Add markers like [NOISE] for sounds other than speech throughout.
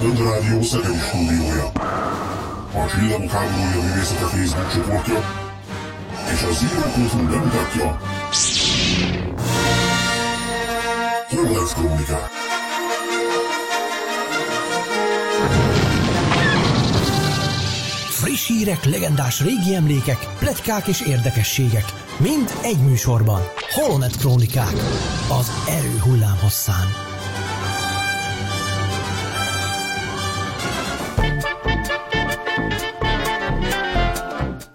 Rádió Szegedi stúdiója. A Csillagok háborúja művészete Facebook csoportja és a Zero Kultúr bemutatja Horváth Krónikák. Friss hírek, legendás régi emlékek, pletykák és érdekességek. Mind egy műsorban. Holonet Krónikák. Az erő hullám hosszán.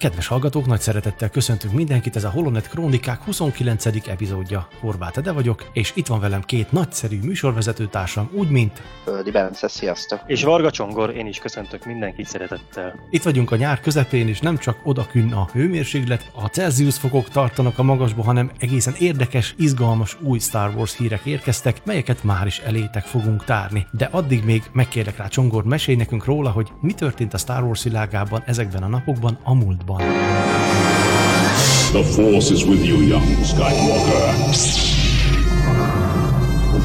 Kedves hallgatók, nagy szeretettel köszöntünk mindenkit, ez a Holonet Krónikák 29. epizódja. Horváth Ede vagyok, és itt van velem két nagyszerű műsorvezető társam, úgy mint... Földi Bence, sziasztok! És Varga Csongor, én is köszöntök mindenkit szeretettel. Itt vagyunk a nyár közepén, és nem csak odakünn a hőmérséklet, a Celsius fokok tartanak a magasba, hanem egészen érdekes, izgalmas új Star Wars hírek érkeztek, melyeket már is elétek fogunk tárni. De addig még megkérlek rá Csongor, mesélj nekünk róla, hogy mi történt a Star Wars világában ezekben a napokban, a múltban. The Force is with you, young Skywalker.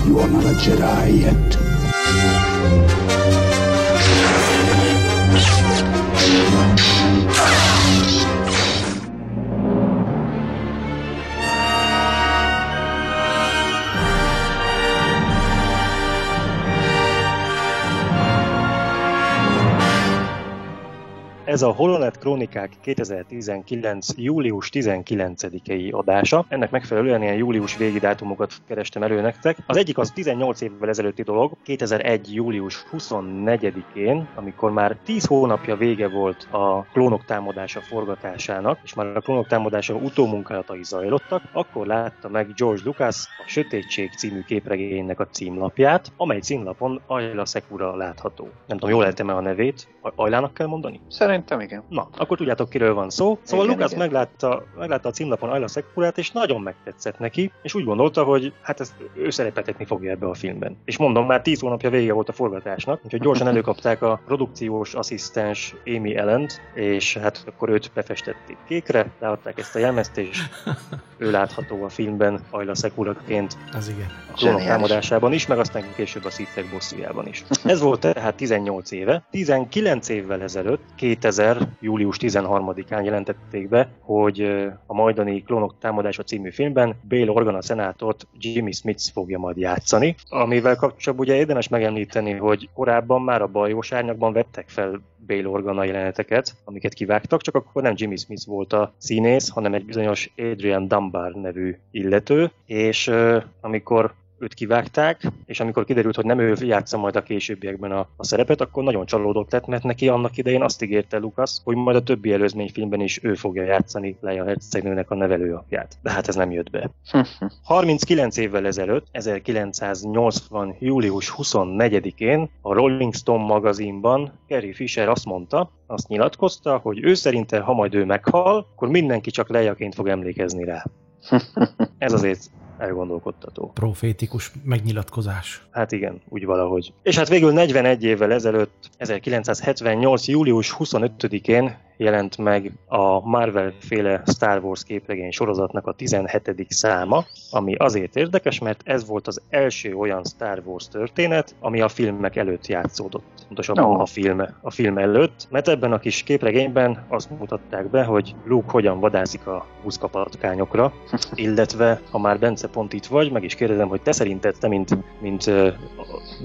You are not a Jedi yet. Ez a Holonet Krónikák 2019. július 19-i adása. Ennek megfelelően ilyen július végi dátumokat kerestem elő nektek. Az egyik az 18 évvel ezelőtti dolog, 2001. július 24-én, amikor már 10 hónapja vége volt a klónok támadása forgatásának, és már a klónok támadása utómunkálatai zajlottak, akkor látta meg George Lucas a Sötétség című képregénynek a címlapját, amely címlapon Ayla Sekura látható. Nem tudom, jól lehetem a nevét? Ajlának kell mondani? Szerint Szerintem igen. Na, akkor tudjátok, kiről van szó. Szóval Igen, Lucas igen. meglátta, meglátta a címlapon Ayla Sekurát, és nagyon megtetszett neki, és úgy gondolta, hogy hát ezt ő szerepeltetni fogja ebbe a filmben. És mondom, már 10 hónapja vége volt a forgatásnak, úgyhogy gyorsan előkapták a produkciós asszisztens Amy ellen és hát akkor őt befestették kékre, leadták ezt a jelmezt, és ő látható a filmben Ayla Sekuraként Az igen. a klónok támadásában is, meg aztán később a Sithek bosszújában is. Ez volt tehát 18 éve. 19 évvel ezelőtt, 2000. július 13-án jelentették be, hogy a majdani Klónok támadása című filmben Bale Organa szenátort Jimmy Smith fogja majd játszani, amivel kapcsolatban ugye érdemes megemlíteni, hogy korábban már a bajós árnyakban vettek fel Bale Organa jeleneteket, amiket kivágtak, csak akkor nem Jimmy Smith volt a színész, hanem egy bizonyos Adrian Dunbar nevű illető, és amikor őt kivágták, és amikor kiderült, hogy nem ő játsza majd a későbbiekben a, a szerepet, akkor nagyon csalódott lett, mert neki annak idején azt ígérte Lucas, hogy majd a többi előzményfilmben is ő fogja játszani Leia hercegnőnek a nevelőapját. De hát ez nem jött be. [LAUGHS] 39 évvel ezelőtt, 1980. július 24-én a Rolling Stone magazinban Carrie Fisher azt mondta, azt nyilatkozta, hogy ő szerinte, ha majd ő meghal, akkor mindenki csak Leiaként fog emlékezni rá. [LAUGHS] Ez azért elgondolkodtató. Profétikus megnyilatkozás. Hát igen, úgy valahogy. És hát végül 41 évvel ezelőtt, 1978. július 25-én jelent meg a Marvel féle Star Wars képregény sorozatnak a 17. száma, ami azért érdekes, mert ez volt az első olyan Star Wars történet, ami a filmek előtt játszódott. Pontosabban Ó. a, film, a film előtt, mert ebben a kis képregényben azt mutatták be, hogy Luke hogyan vadászik a buszkapatkányokra, [LAUGHS] illetve ha már Bence pont itt vagy, meg is kérdezem, hogy te szerinted, te mint, mint a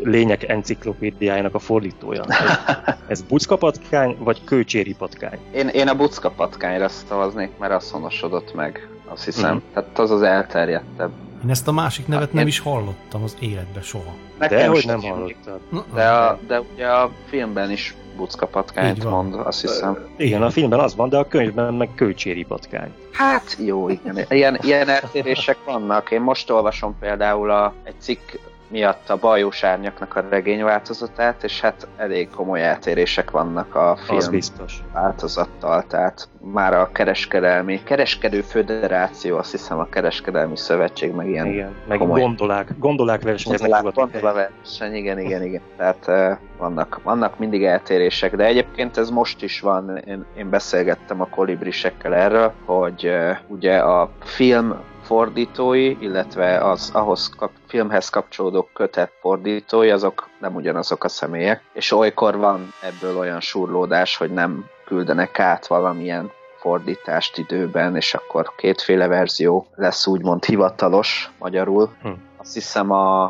lények enciklopédiájának a fordítója, [LAUGHS] ez, ez buckapatkány vagy kőcséri patkány? Én, én a bucka patkányra szavaznék, mert az honosodott meg, azt hiszem. Mhm. Tehát az az elterjedtebb. Én ezt a másik nevet Hát nem én- is hallottam az életbe soha. De hogy nem hallottad. De, a, de ugye a filmben is bucka patkányt mond, azt hiszem. Igen, a filmben az van, de a könyvben meg kőcséri patkány. Hát jó, igen. Ilyen, ilyen eltérések vannak. Én most olvasom például a, egy cikk miatt a bajós árnyaknak a regény változatát, és hát elég komoly eltérések vannak a Az film biztos. változattal, tehát már a kereskedelmi, kereskedő föderáció, azt hiszem a kereskedelmi szövetség, meg ilyen Igen, meg komoly. gondolák, gondolák versenyeznek Gondolák, fogadni. gondola verseny, igen, igen, igen. Tehát uh, vannak, vannak mindig eltérések, de egyébként ez most is van. Én, én beszélgettem a kolibrisekkel erről, hogy uh, ugye a film fordítói, illetve az ahhoz kap, filmhez kapcsolódó kötet fordítói, azok nem ugyanazok a személyek, és olykor van ebből olyan surlódás, hogy nem küldenek át valamilyen fordítást időben, és akkor kétféle verzió lesz úgymond hivatalos magyarul. Hm. Azt hiszem a,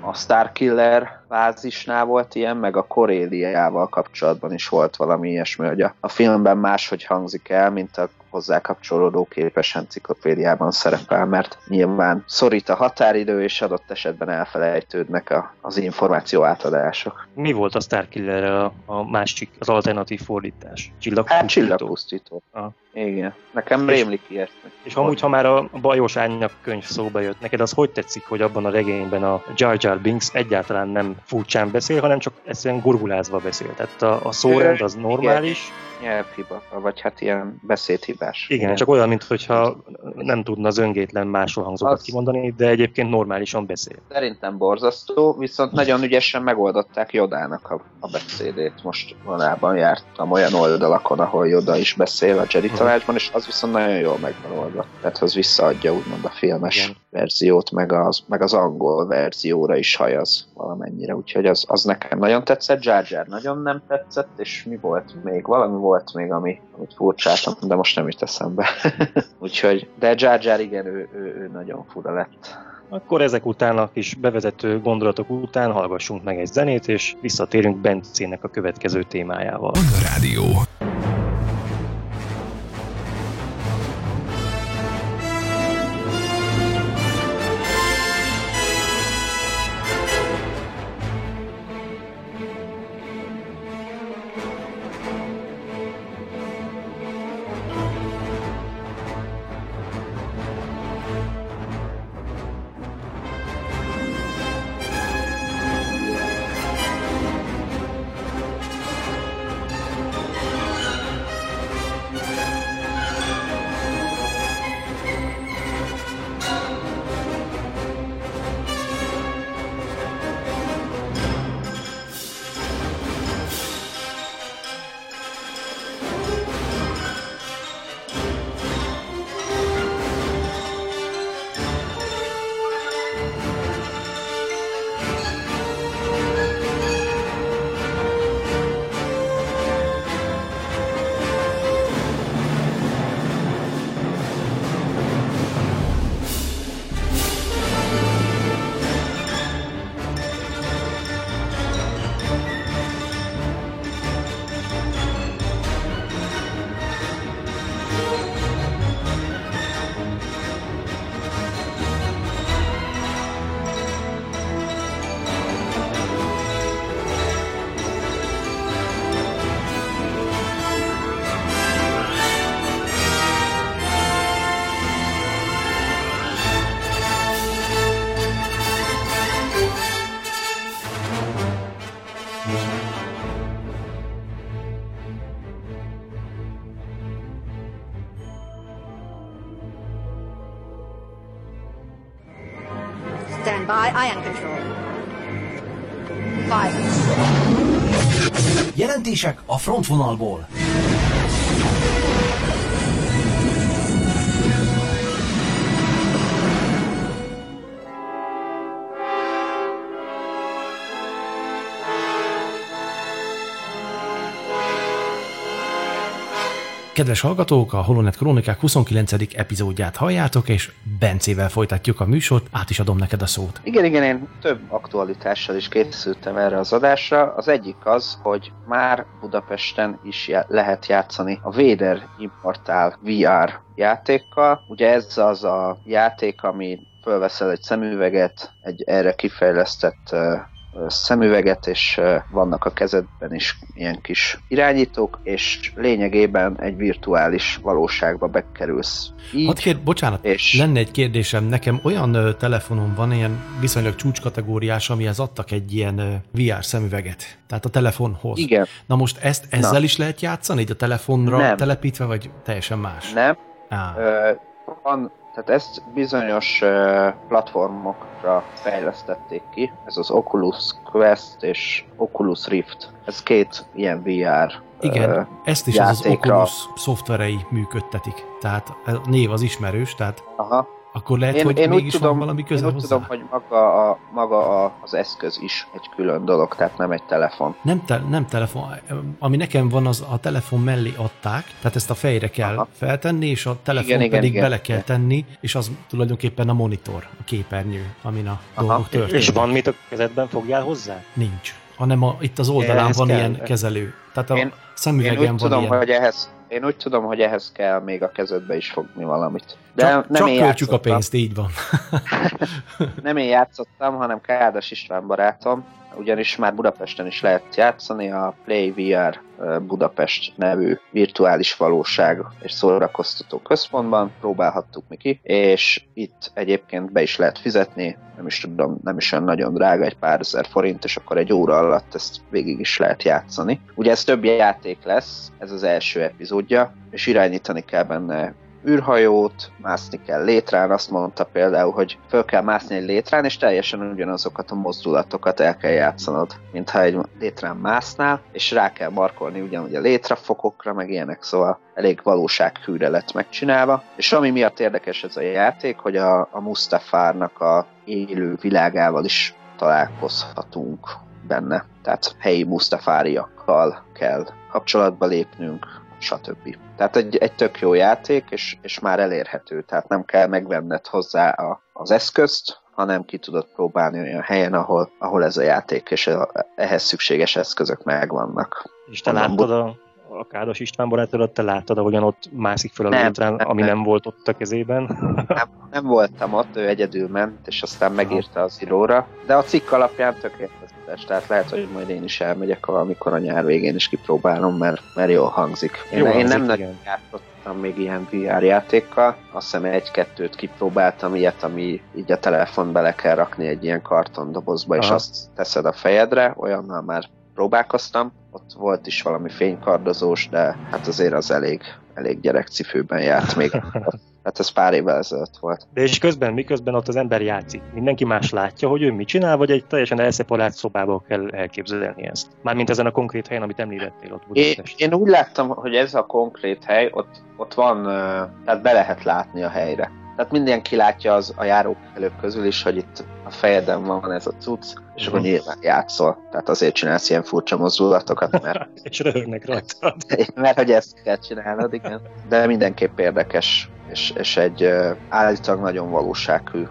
a Starkiller fázisnál volt ilyen, meg a Koréliával kapcsolatban is volt valami ilyesmi, hogy a, a filmben máshogy hangzik el, mint a hozzá kapcsolódó képes enciklopédiában szerepel, mert nyilván szorít a határidő, és adott esetben elfelejtődnek a, az információ átadások. Mi volt a Starkiller a, a másik, az alternatív fordítás? Csillagpusztító? Hát csillagpusztító. Ah. Igen, nekem rémlik ilyesmi. És amúgy, ha már a bajos árnyak könyv szóba jött, neked az hogy tetszik, hogy abban a regényben a Jar Jar Binks egyáltalán nem furcsán beszél, hanem csak egyszerűen gurgulázva beszél. Tehát a, a szórend az normális. Nyelvhiba, vagy hát ilyen beszédhibás. Igen, Igen. csak olyan, mintha nem tudna zöngétlen máshol hangzókat az... kimondani, de egyébként normálisan beszél. Szerintem borzasztó, viszont nagyon ügyesen megoldották Jodának a, a beszédét. Most valában jártam olyan oldalakon, ahol Joda is beszél a Jedi tanácsban, és az viszont nagyon jól megvan oldva. Tehát az visszaadja úgymond a filmes Igen. verziót, meg az, meg az angol verzióra is hajaz valamennyire, úgyhogy az, az nekem nagyon tetszett, Jar Jar nagyon nem tetszett, és mi volt még? Valami volt még, ami, amit furcsáltam, de most nem jut eszembe. [LAUGHS] úgyhogy, de Jar Jar igen, ő, ő, ő nagyon fura lett. Akkor ezek után a kis bevezető gondolatok után hallgassunk meg egy zenét, és visszatérünk Bencének a következő témájával. A Rádió. Ion Control. Five. Jelentések a frontvonalból. Kedves hallgatók, a Holonet Krónikák 29. epizódját halljátok, és Bencével folytatjuk a műsort, át is adom neked a szót. Igen, igen, én több aktualitással is készültem erre az adásra. Az egyik az, hogy már Budapesten is lehet játszani a Vader Importál VR játékkal. Ugye ez az a játék, ami fölveszel egy szemüveget, egy erre kifejlesztett szemüveget, és vannak a kezedben is ilyen kis irányítók, és lényegében egy virtuális valóságba bekerülsz. Így, Hadd kér, bocsánat, és... lenne egy kérdésem. Nekem olyan telefonom van, ilyen viszonylag csúcskategóriás, amihez adtak egy ilyen VR szemüveget, tehát a telefonhoz. Igen. Na most ezt ezzel Na. is lehet játszani, így a telefonra Nem. telepítve, vagy teljesen más? Nem. Ah. Ö, van tehát ezt bizonyos platformokra fejlesztették ki, ez az Oculus Quest és Oculus Rift. Ez két ilyen VR igen, uh, ezt is játékra. az, az Oculus szoftverei működtetik. Tehát a név az ismerős, tehát Aha. Akkor lehet, Én, hogy én úgy mégis tudom, van valami köze én úgy hozzá? tudom, hogy maga, a, maga a, az eszköz is egy külön dolog, tehát nem egy telefon. Nem, te, nem telefon, ami nekem van, az a telefon mellé adták, tehát ezt a fejre kell Aha. feltenni, és a telefon Igen, igen, pedig igen. bele kell tenni, és az tulajdonképpen a monitor, a képernyő, amin a Aha. dolgok történnek. És van mit a kezedben, fogjál hozzá? Nincs. Hanem a, itt az oldalán Ehhez van kell. ilyen kezelő. Tehát a Én- Én szemüvegen úgy, van tudom, ilyen. hogy ehhez, én úgy tudom, hogy ehhez kell még a kezedbe is fogni valamit. De csak nem csak én költsük a pénzt, így van. [LAUGHS] Nem én játszottam, hanem Kádas István barátom, ugyanis már Budapesten is lehet játszani a Play VR ö, Budapest nevű virtuális valóság és szórakoztató központban, próbálhattuk mi ki, és itt egyébként be is lehet fizetni, nem is tudom, nem is olyan nagyon drága, egy pár ezer forint, és akkor egy óra alatt ezt végig is lehet játszani. Ugye ez több játék lesz, ez az első epizódja, és irányítani kell benne űrhajót, mászni kell létrán, azt mondta például, hogy föl kell mászni egy létrán, és teljesen ugyanazokat a mozdulatokat el kell játszanod, mintha egy létrán másznál, és rá kell markolni ugyanúgy a létrafokokra, meg ilyenek, szóval elég valósághűre lett megcsinálva. És ami miatt érdekes ez a játék, hogy a, a Mustafárnak a élő világával is találkozhatunk benne. Tehát helyi Mustafáriakkal kell kapcsolatba lépnünk, stb. Tehát egy, egy tök jó játék, és, és már elérhető, tehát nem kell megvenned hozzá a, az eszközt, hanem ki tudod próbálni olyan helyen, ahol, ahol ez a játék és a, ehhez szükséges eszközök megvannak. És te láttad a, a Kádos István barátodat, te láttad, ahogyan ott mászik fel a Nem, létrán, nem, ami nem. nem volt ott a kezében? Nem, nem voltam ott, ő egyedül ment, és aztán megírta az íróra, de a cikk alapján tökéletes, tehát lehet, hogy majd én is elmegyek valamikor a nyár végén is kipróbálom, mert, mert jól hangzik. Én, Jól én hangzik, nem nagyon játszottam még ilyen VR játékkal, azt hiszem egy-kettőt kipróbáltam, ilyet, ami így a telefon bele kell rakni egy ilyen kartondobozba, és Aha. azt teszed a fejedre, olyannal már próbálkoztam, ott volt is valami fénykardozós, de hát azért az elég, elég gyerekcipőben járt még. [LAUGHS] Hát ez pár évvel ezelőtt volt. De és közben, miközben ott az ember játszik, mindenki más látja, hogy ő mit csinál, vagy egy teljesen elszeparált szobába kell elképzelni ezt? Mármint ezen a konkrét helyen, amit említettél ott Én, Budapest. én úgy láttam, hogy ez a konkrét hely, ott, ott van, tehát be lehet látni a helyre. Tehát mindenki látja az a járókelők közül is, hogy itt a fejeden van ez a cucc, és akkor Mhm. nyilván játszol. Tehát azért csinálsz ilyen furcsa mozdulatokat, [LAUGHS] mert, És röhögnek rajtad. [LAUGHS] mert hogy ezt kell csinálnod, igen. De mindenképp érdekes, és, és egy ö, állítólag nagyon valósághű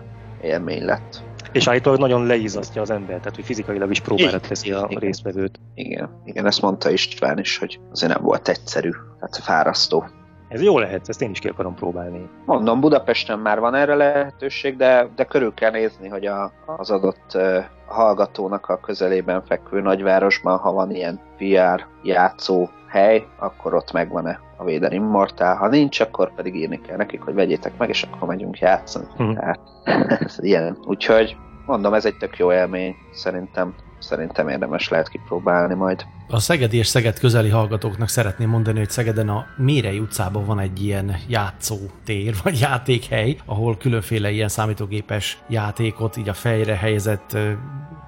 élmény lett. És állítólag nagyon leízasztja az ember, tehát hogy fizikailag is próbára teszi a igen. résztvevőt. Igen, igen, ezt mondta István is, hogy azért nem volt egyszerű, tehát fárasztó. Ez jó lehet, ezt én is ki akarom próbálni. Mondom, Budapesten már van erre lehetőség, de, de körül kell nézni, hogy a, az adott uh, hallgatónak a közelében fekvő nagyvárosban, ha van ilyen VR játszó hely, akkor ott megvan-e a Vader Immortal. Ha nincs, akkor pedig írni kell nekik, hogy vegyétek meg, és akkor megyünk játszani. Mhm. Tehát [LAUGHS] ilyen. Úgyhogy mondom, ez egy tök jó élmény, szerintem, szerintem érdemes lehet kipróbálni majd. A Szegedi és Szeged közeli hallgatóknak szeretném mondani, hogy Szegeden a Mérei utcában van egy ilyen játszótér, vagy játékhely, ahol különféle ilyen számítógépes játékot így a fejre helyezett,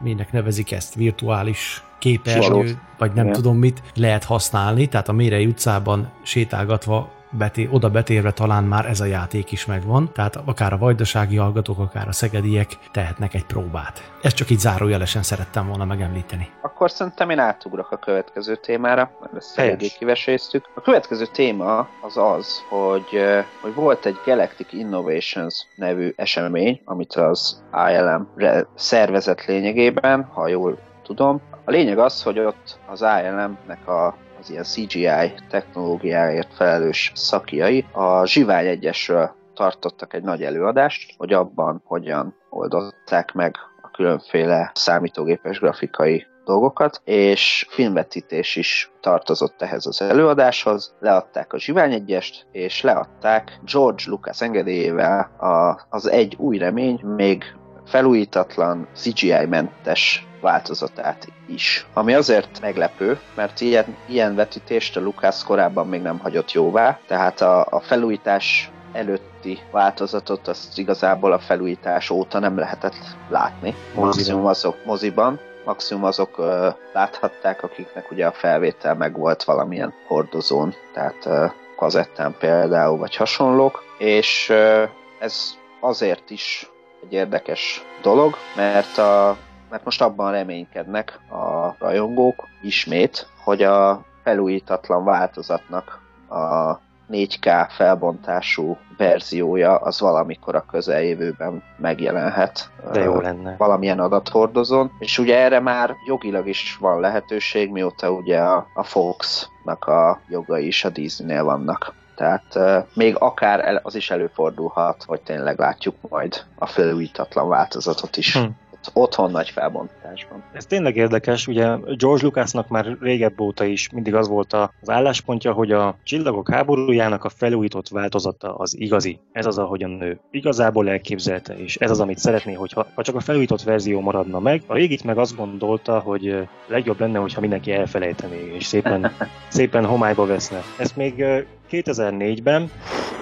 minek nevezik ezt, virtuális képernyő, Valós. vagy nem Igen. tudom mit, lehet használni, tehát a Mérei utcában sétálgatva beté, oda betérve talán már ez a játék is megvan, tehát akár a vajdasági hallgatók, akár a szegediek tehetnek egy próbát. Ezt csak így zárójelesen szerettem volna megemlíteni. Akkor szerintem én átugrok a következő témára, mert ezt eléggé kiveséztük. A következő téma az az, hogy, hogy volt egy Galactic Innovations nevű esemény, amit az ILM szervezett lényegében, ha jól tudom. A lényeg az, hogy ott az ILM-nek a az ilyen CGI technológiáért felelős szakjai a Zsivány egyesről tartottak egy nagy előadást, hogy abban hogyan oldották meg a különféle számítógépes grafikai dolgokat, és filmvetítés is tartozott ehhez az előadáshoz. Leadták a Zsivány egyest, és leadták George Lucas engedélyével a, az egy új remény, még felújítatlan, CGI-mentes változatát is. Ami azért meglepő, mert ilyen, ilyen vetítést a Lucas korábban még nem hagyott jóvá, tehát a, a felújítás előtti változatot azt igazából a felújítás óta nem lehetett látni. Maximum azok moziban, maximum azok ö, láthatták, akiknek ugye a felvétel meg volt valamilyen hordozón, tehát ö, kazettán például, vagy hasonlók, és ö, ez azért is egy érdekes dolog, mert, a, mert most abban reménykednek a rajongók ismét, hogy a felújítatlan változatnak a 4K felbontású verziója az valamikor a közeljövőben megjelenhet. De jó lenne. Valamilyen adathordozón. És ugye erre már jogilag is van lehetőség, mióta ugye a, a Fox-nak a jogai is a Disney-nél vannak. Tehát uh, még akár az is előfordulhat, hogy tényleg látjuk majd a felújítatlan változatot is. Hm otthon nagy felbontásban. Ez tényleg érdekes, ugye George Lucasnak már régebb óta is mindig az volt az álláspontja, hogy a csillagok háborújának a felújított változata az igazi. Ez az, ahogyan ő igazából elképzelte, és ez az, amit szeretné, hogyha ha csak a felújított verzió maradna meg. A régit meg azt gondolta, hogy legjobb lenne, hogyha mindenki elfelejtené, és szépen, [LAUGHS] szépen homályba veszne. Ezt még 2004-ben,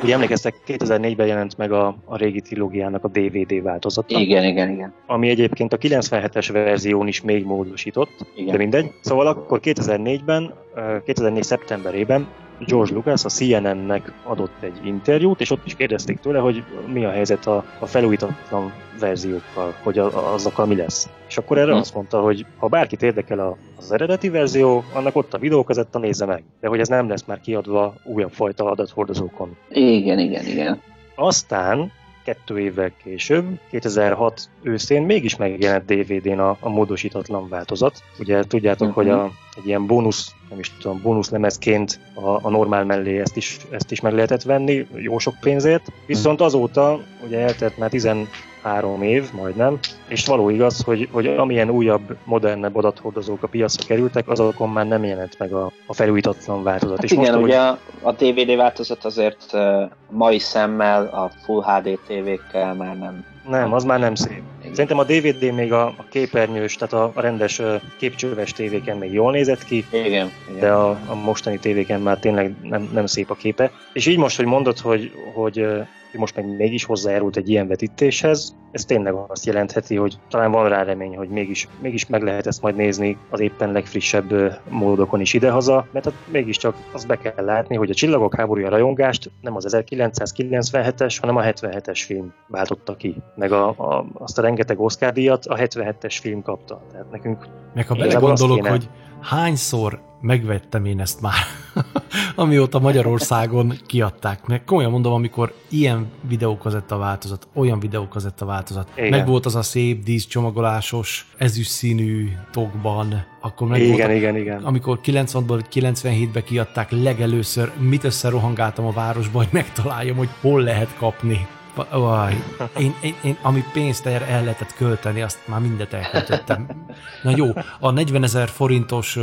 ugye emlékeztek, 2004-ben jelent meg a, a régi trilógiának a DVD változata. Igen, igen, igen. Ami egyébként a 97-es verzión is még módosított, igen. de mindegy. Szóval akkor 2004-ben, 2004 szeptemberében George Lucas a CNN-nek adott egy interjút, és ott is kérdezték tőle, hogy mi a helyzet a, a felújítatlan verziókkal, hogy a, azokkal mi lesz. És akkor erre hm. azt mondta, hogy ha bárkit érdekel a, az eredeti verzió, annak ott a videókazetta nézze meg, de hogy ez nem lesz már kiadva újabb fajta adathordozókon. Igen, igen, igen. Aztán kettő évvel később, 2006 őszén mégis megjelent DVD-n a, a módosítatlan változat. Ugye tudjátok, uh-huh. hogy a, egy ilyen bónusz, nem is tudom, bónusz lemezként a, a normál mellé ezt is, ezt is meg lehetett venni, jó sok pénzért. Viszont azóta, ugye eltelt már 10, három év, majdnem, és való igaz, hogy, hogy amilyen újabb, modernebb adathordozók a piacra kerültek, azokon már nem jelent meg a, a felújítatlan változat. Hát és igen, most, ugye hogy... a DVD változat azért uh, mai szemmel, a Full HD tévékkel már nem nem, az már nem szép. Szerintem a DVD még a, a képernyős, tehát a, a rendes képcsöves tévéken még jól nézett ki, igen, igen. de a, a mostani tévéken már tényleg nem, nem szép a képe. És így most, hogy mondod, hogy, hogy hogy most meg mégis hozzájárult egy ilyen vetítéshez, ez tényleg azt jelentheti, hogy talán van rá remény, hogy mégis, mégis meg lehet ezt majd nézni az éppen legfrissebb módokon is idehaza, mert hát mégiscsak azt be kell látni, hogy a Csillagok háborúja rajongást nem az 1997-es, hanem a 77-es film váltotta ki, meg a, a, azt a rengeteg Oscar díjat a 77-es film kapta. Tehát nekünk meg ha belegondolok, kéne... hogy hányszor megvettem én ezt már, [LAUGHS] amióta Magyarországon kiadták. Meg komolyan mondom, amikor ilyen videókazetta változat, olyan videókazetta változat, Igen. meg volt az a szép díszcsomagolásos, ezüst színű tokban, akkor meg igen, volt, igen, igen. amikor 90-ban vagy 97-ben kiadták legelőször, mit összerohangáltam a városba, hogy megtaláljam, hogy hol lehet kapni. Vaj, én, én, én, ami pénzt el, el lehetett költeni, azt már mindet elköltöttem. Na jó, a 40 ezer forintos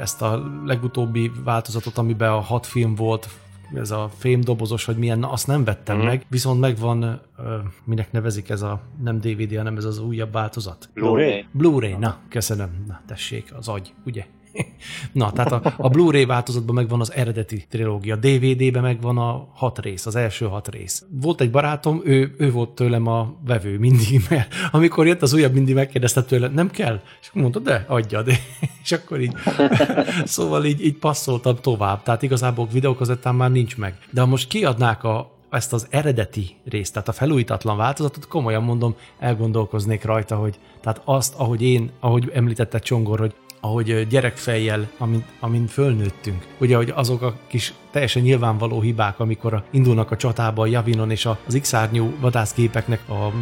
ezt a legutóbbi változatot, amiben a hat film volt, ez a fémdobozos, vagy milyen, na azt nem vettem mm. meg, viszont megvan, minek nevezik ez a, nem DVD, hanem ez az újabb változat. Blu-ray? Blu-ray, na, köszönöm. Na, tessék, az agy, ugye? [LAUGHS] Na, tehát a, a Blu-ray változatban megvan az eredeti trilógia, DVD-ben megvan a hat rész, az első hat rész. Volt egy barátom, ő, ő volt tőlem a vevő mindig, [LAUGHS] mert amikor jött az újabb, mindig megkérdezte tőle, nem kell? És mondta, de adjad. [LAUGHS] És akkor így, szóval így, így passzoltam tovább. Tehát igazából videókazettán már nincs meg. De ha most kiadnák a, ezt az eredeti részt, tehát a felújítatlan változatot, komolyan mondom, elgondolkoznék rajta, hogy tehát azt, ahogy én, ahogy említette Csongor, hogy ahogy gyerekfejjel, amin, amin fölnőttünk. Ugye, hogy azok a kis teljesen nyilvánvaló hibák, amikor indulnak a csatába a Javinon és az X-árnyú vadászgépeknek a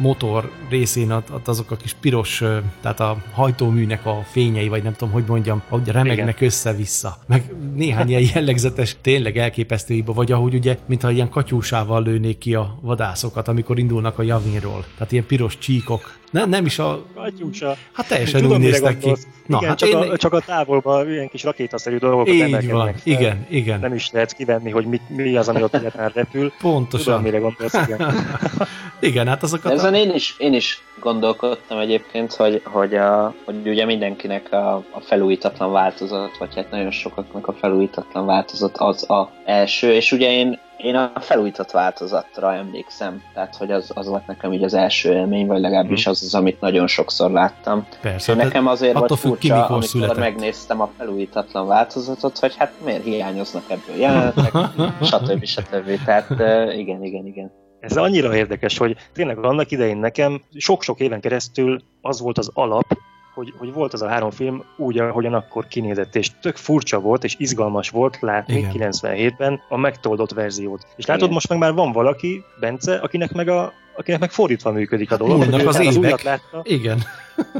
motor részén azok a kis piros, tehát a hajtóműnek a fényei, vagy nem tudom, hogy mondjam, hogy remegnek össze-vissza. Meg néhány ilyen jellegzetes, tényleg elképesztő hiba, vagy ahogy ugye, mintha ilyen katyúsával lőnék ki a vadászokat, amikor indulnak a Javinról. Tehát ilyen piros csíkok. Nem, nem is a... Katyúsa. Hát teljesen Tudom, úgy néznek ki. Na, igen, hát csak, én... a, csak a távolban ilyen kis rakétaszerű dolgokat Így van, igen, igen. Nem is lehet kivenni, hogy mit, mi az, ami ott egyáltalán repül. Pontosan. Tudom, mire gondolsz, igen. [LAUGHS] igen, hát azokat... Ezen én, is, én is gondolkodtam egyébként, hogy, hogy, a, hogy ugye mindenkinek a, a felújítatlan változat, vagy hát nagyon sokaknak a felújítatlan változat az a első, és ugye én én a felújított változatra emlékszem, tehát hogy az, az volt nekem így az első élmény, vagy legalábbis az az, amit nagyon sokszor láttam. Persze. Nekem azért volt furcsa, amikor született. megnéztem a felújítatlan változatot, hogy hát miért hiányoznak ebből jelenetek, [LAUGHS] stb. stb. Tehát igen, igen, igen. Ez annyira érdekes, hogy tényleg annak idején nekem sok-sok éven keresztül az volt az alap, hogy, hogy volt az a három film úgy, ahogyan akkor kinézett, és tök furcsa volt, és izgalmas volt látni Igen. 97-ben a megtoldott verziót. És látod, Igen. most meg már van valaki, Bence, akinek meg, a, akinek meg fordítva működik a dolog. Ő az az évek. látta, Igen.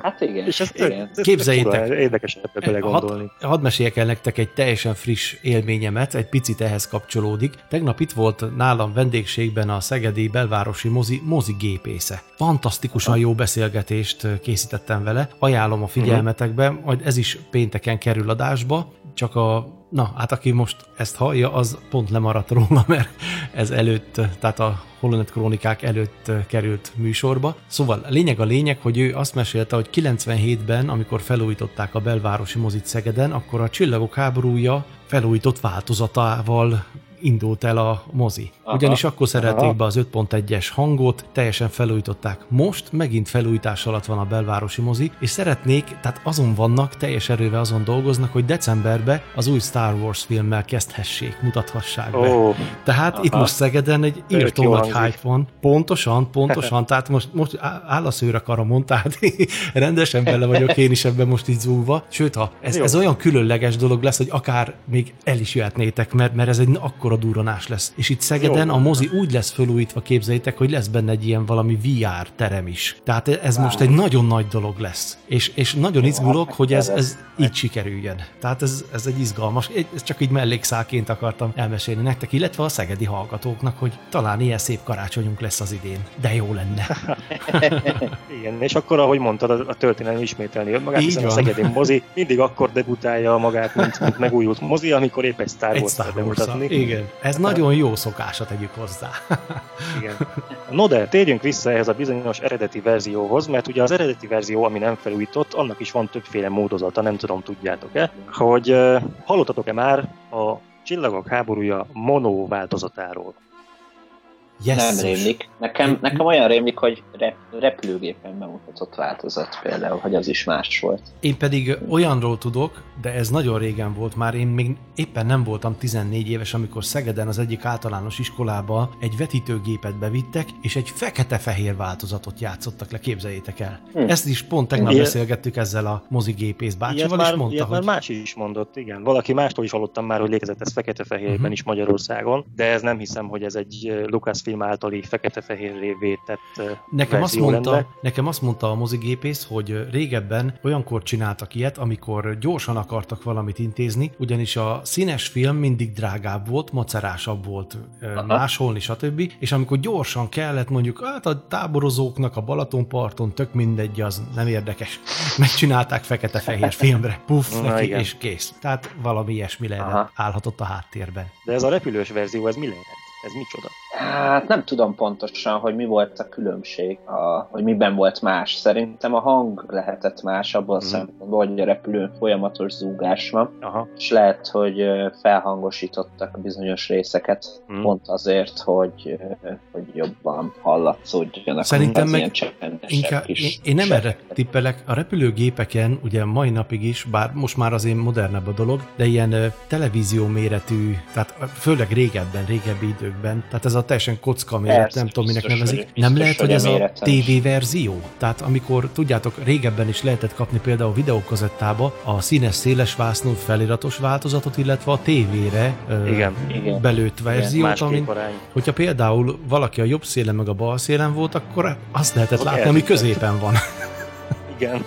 Hát igen, és ez tök, igen. ez tök Képzeljétek. Érdekes ebbe belegondolni. Hadd had meséljek el nektek egy teljesen friss élményemet, egy picit ehhez kapcsolódik. Tegnap itt volt nálam vendégségben a Szegedi belvárosi mozi, mozi gépésze. Fantasztikusan jó beszélgetést készítettem vele, ajánlom a figyelmetekbe, majd ez is pénteken kerül adásba, csak a Na, hát aki most ezt hallja, az pont lemaradt róla, [LAUGHS] mert ez előtt, tehát a Holonet Krónikák előtt került műsorba. Szóval lényeg a lényeg, hogy ő azt mesélte, hogy 97-ben, amikor felújították a belvárosi mozit Szegeden, akkor a Csillagok háborúja felújított változatával indult el a mozi. Aha. Ugyanis akkor szerelték be az 5.1-es hangot, teljesen felújították. Most megint felújítás alatt van a belvárosi mozi, és szeretnék, tehát azon vannak, teljes erővel azon dolgoznak, hogy decemberben az új Star Wars filmmel kezdhessék, mutathassák be. Ó, Tehát itt Aha. most Szegeden egy írtó nagy hype van. Pontosan, pontosan. [LAUGHS] Tehát most, most áll a szőr a tehát [LAUGHS] rendesen bele vagyok én is ebben most így zúgva. Sőt, ha ez, Jó. ez olyan különleges dolog lesz, hogy akár még el is jöhetnétek, mert, mert ez egy akkora durranás lesz. És itt Szegeden Jó. a mozi úgy lesz fölújítva, képzeljétek, hogy lesz benne egy ilyen valami VR terem is. Tehát ez most egy nagyon nagy dolog lesz. És, és nagyon izgulok, hogy ez, ez így sikerüljön. Tehát ez, ez egy izgalmas, ez csak így mellékszálként akartam elmesélni nektek, illetve a szegedi hallgatóknak, hogy talán ilyen szép karácsonyunk lesz az idén. De jó lenne. [LAUGHS] igen, és akkor, ahogy mondtad, a, a történelem ismételni önmagát, hiszen a van. Szegedi mozi mindig akkor debutálja magát, mint, mint megújult mozi, amikor épp egy Star Egy Wars Star kell Wars bemutatni. Igen. Ez nagyon jó szokása tegyük hozzá. [LAUGHS] Igen. No de, térjünk vissza ehhez a bizonyos eredeti verzióhoz, mert ugye az eredeti verzió, ami nem felújított, annak is van többféle módozata, nem tudom, tudjátok-e, hogy hallottatok-e már a Csillagok háborúja mono változatáról? Nem Jesszus. rémlik. Nekem, nekem olyan rémlik, hogy rep, repülőgépen bemutatott változat például, hogy az is más volt. Én pedig olyanról tudok, de ez nagyon régen volt már, én még éppen nem voltam 14 éves, amikor Szegeden az egyik általános iskolába egy vetítőgépet bevittek, és egy fekete-fehér változatot játszottak le, képzeljétek el. Hm. Ezt is pont tegnap Ilyen- beszélgettük ezzel a mozigépész bácsival, már, és mondta, ilyet hogy... már más is mondott, igen. Valaki mástól is hallottam már, hogy létezett ez fekete-fehérben Mhm. is Magyarországon, de ez nem hiszem, hogy ez egy eh, Lucasfilm általi fekete-fehérrévé tett Nekem azt, mondta, lenne. nekem azt mondta a mozigépész, hogy régebben olyankor csináltak ilyet, amikor gyorsan akartak valamit intézni, ugyanis a színes film mindig drágább volt, macerásabb volt ö, másolni, stb. És amikor gyorsan kellett mondjuk, hát a táborozóknak a Balatonparton tök mindegy, az nem érdekes. [LAUGHS] Megcsinálták fekete-fehér filmre, puff, Na, neki, igen. és kész. Tehát valami ilyesmi lehet, Aha. állhatott a háttérben. De ez a repülős verzió, ez mi lehet? Ez micsoda? Hát nem tudom pontosan, hogy mi volt a különbség, a, hogy miben volt más. Szerintem a hang lehetett más abban a Mhm. szempontból, hogy a repülő folyamatos zúgás van, Aha. és lehet, hogy felhangosítottak bizonyos részeket, Mhm. pont azért, hogy, hogy jobban hallatszódjanak. Szerintem meg Inkább, kis én, én nem erre tippelek. A repülőgépeken, ugye mai napig is, bár most már azért modernebb a dolog, de ilyen televízió méretű, tehát főleg régebben, régebbi időkben, tehát ez a teljesen kocka méret, Persze, nem tudom minek nevezik. hogy- nem lehet, hogy ez a. TV verzió? Tehát amikor, tudjátok, régebben is lehetett kapni például videókazettába a színes széles vásznú feliratos változatot, illetve a tévére ö, Igen. Igen. belőtt verziót, Más amin. Hogyha például valaki a jobb szélen meg a bal szélen volt, akkor azt lehetett látni, ami eltűnt. középen van. [LAUGHS] Igen.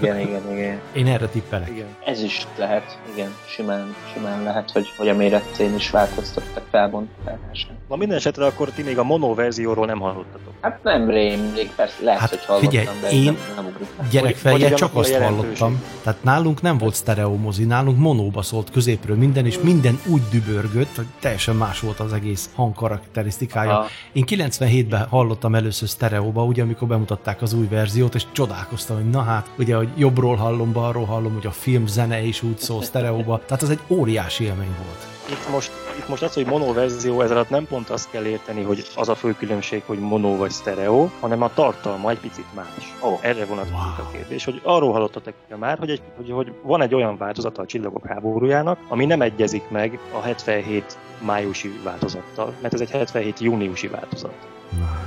Igen, igen, igen. Én erre tippelek. Igen. Ez is lehet, igen, simán, simán lehet, hogy, hogy a méretén is változtattak felbontásán. Na minden esetre akkor ti még a mono verzióról nem hallottatok. Hát nem rémlik, persze lehet, Hát hogy hallottam, figyelj, de én- nem, nem. Gyerekfejjel csak azt hallottam. Tehát nálunk nem volt sztereó mozi, nálunk monóba szólt középről minden, és minden úgy dübörgött, hogy teljesen más volt az egész hangkarakterisztikája. Aha. Én 97-ben hallottam először sztereóba, ugye amikor bemutatták az új verziót, és csodálkoztam, hogy na hát, ugye, hogy jobbról hallom, balról hallom, hogy a film zene is úgy szól sztereóba. Tehát az egy óriási élmény volt. Itt most, itt most az, hogy mono verzió, ez alatt nem pont azt kell érteni, hogy az a fő különbség, hogy mono vagy stereo, hanem a tartalma egy picit más. Ó. Erre vonatkozik Wow. a kérdés, hogy arról hallottatok már, hogy, egy, hogy, hogy van egy olyan változata a Csillagok háborújának, ami nem egyezik meg a 77 májusi változattal, mert ez egy 77 júniusi változat. Na,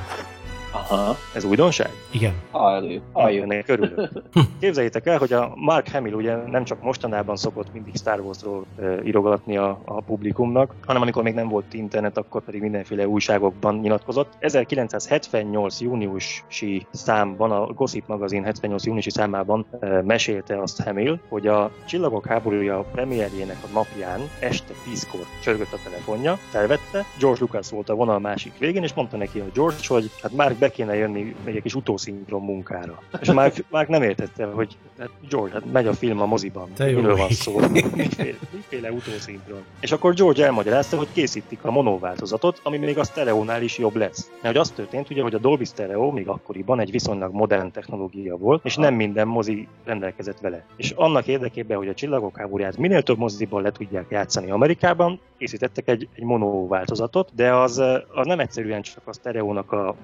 Aha. Ez újdonság? igen. Halljuk. Halljuk. Ennek örülök. [LAUGHS] Képzeljétek el, hogy a Mark Hamill ugye nem csak mostanában szokott mindig Star Wars-ról uh, írogatni a, a publikumnak, hanem amikor még nem volt internet, akkor pedig mindenféle újságokban nyilatkozott. 1978. júniusi számban, a Gossip magazin 78. júniusi számában uh, mesélte azt Hamill, hogy a Csillagok háborúja premierjének a napján este 10-kor csörgött a telefonja, felvette, George Lucas volt a vonal másik végén, és mondta neki a George, hogy hát Mark be kéne jönni egy kis utószinkron munkára. És Mark, Mark nem értette, hogy hát George, hát megy a film a moziban. Te jó Miről van ég. szó? Miféle, miféle utószinkron? És akkor George elmagyarázta, hogy készítik a mono változatot, ami még a sztereónál is jobb lesz. Mert hogy az történt, ugye, hogy a Dolby Stereo még akkoriban egy viszonylag modern technológia volt, és nem minden mozi rendelkezett vele. És annak érdekében, hogy a csillagok háborúját minél több moziban le tudják játszani Amerikában, készítettek egy, egy változatot, de az, az nem egyszerűen csak a sztereónak a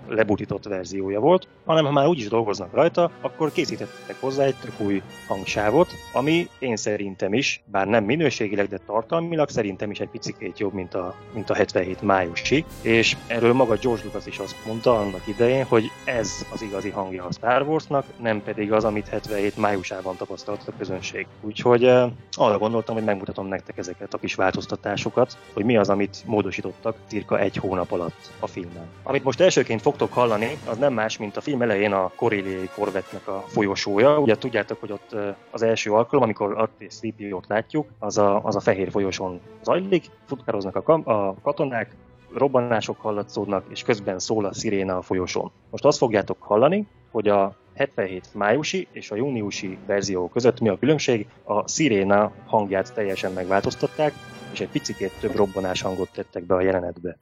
lebutított verziója volt, hanem ha már úgyis dolgoznak rajta, akkor készítettek hozzá egy tök új hangsávot, ami én szerintem is, bár nem minőségileg, de tartalmilag szerintem is egy picikét jobb, mint a, mint a 77 májusi, és erről maga George Lucas is azt mondta annak idején, hogy ez az igazi hangja a Star Warsnak, nem pedig az, amit 77 májusában tapasztalt a közönség. Úgyhogy eh, arra gondoltam, hogy megmutatom nektek ezeket a kis változtatásokat, hogy mi az, amit módosítottak cirka egy hónap alatt a filmen. Amit most elsőként fogtok hallani, az nem más, mint a film elején a Corelliai korvetnek a folyosója. Ugye tudjátok, hogy ott az első alkalom, amikor Att és Sleepy-ot látjuk, az a, az a fehér folyosón zajlik, futkároznak a, kam- a katonák, robbanások hallatszódnak, és közben szól a sziréna a folyosón. Most azt fogjátok hallani, hogy a 77 májusi és a júniusi verzió között mi a különbség, a sziréna hangját teljesen megváltoztatták, és egy picikét több robbanás hangot tettek be a jelenetbe.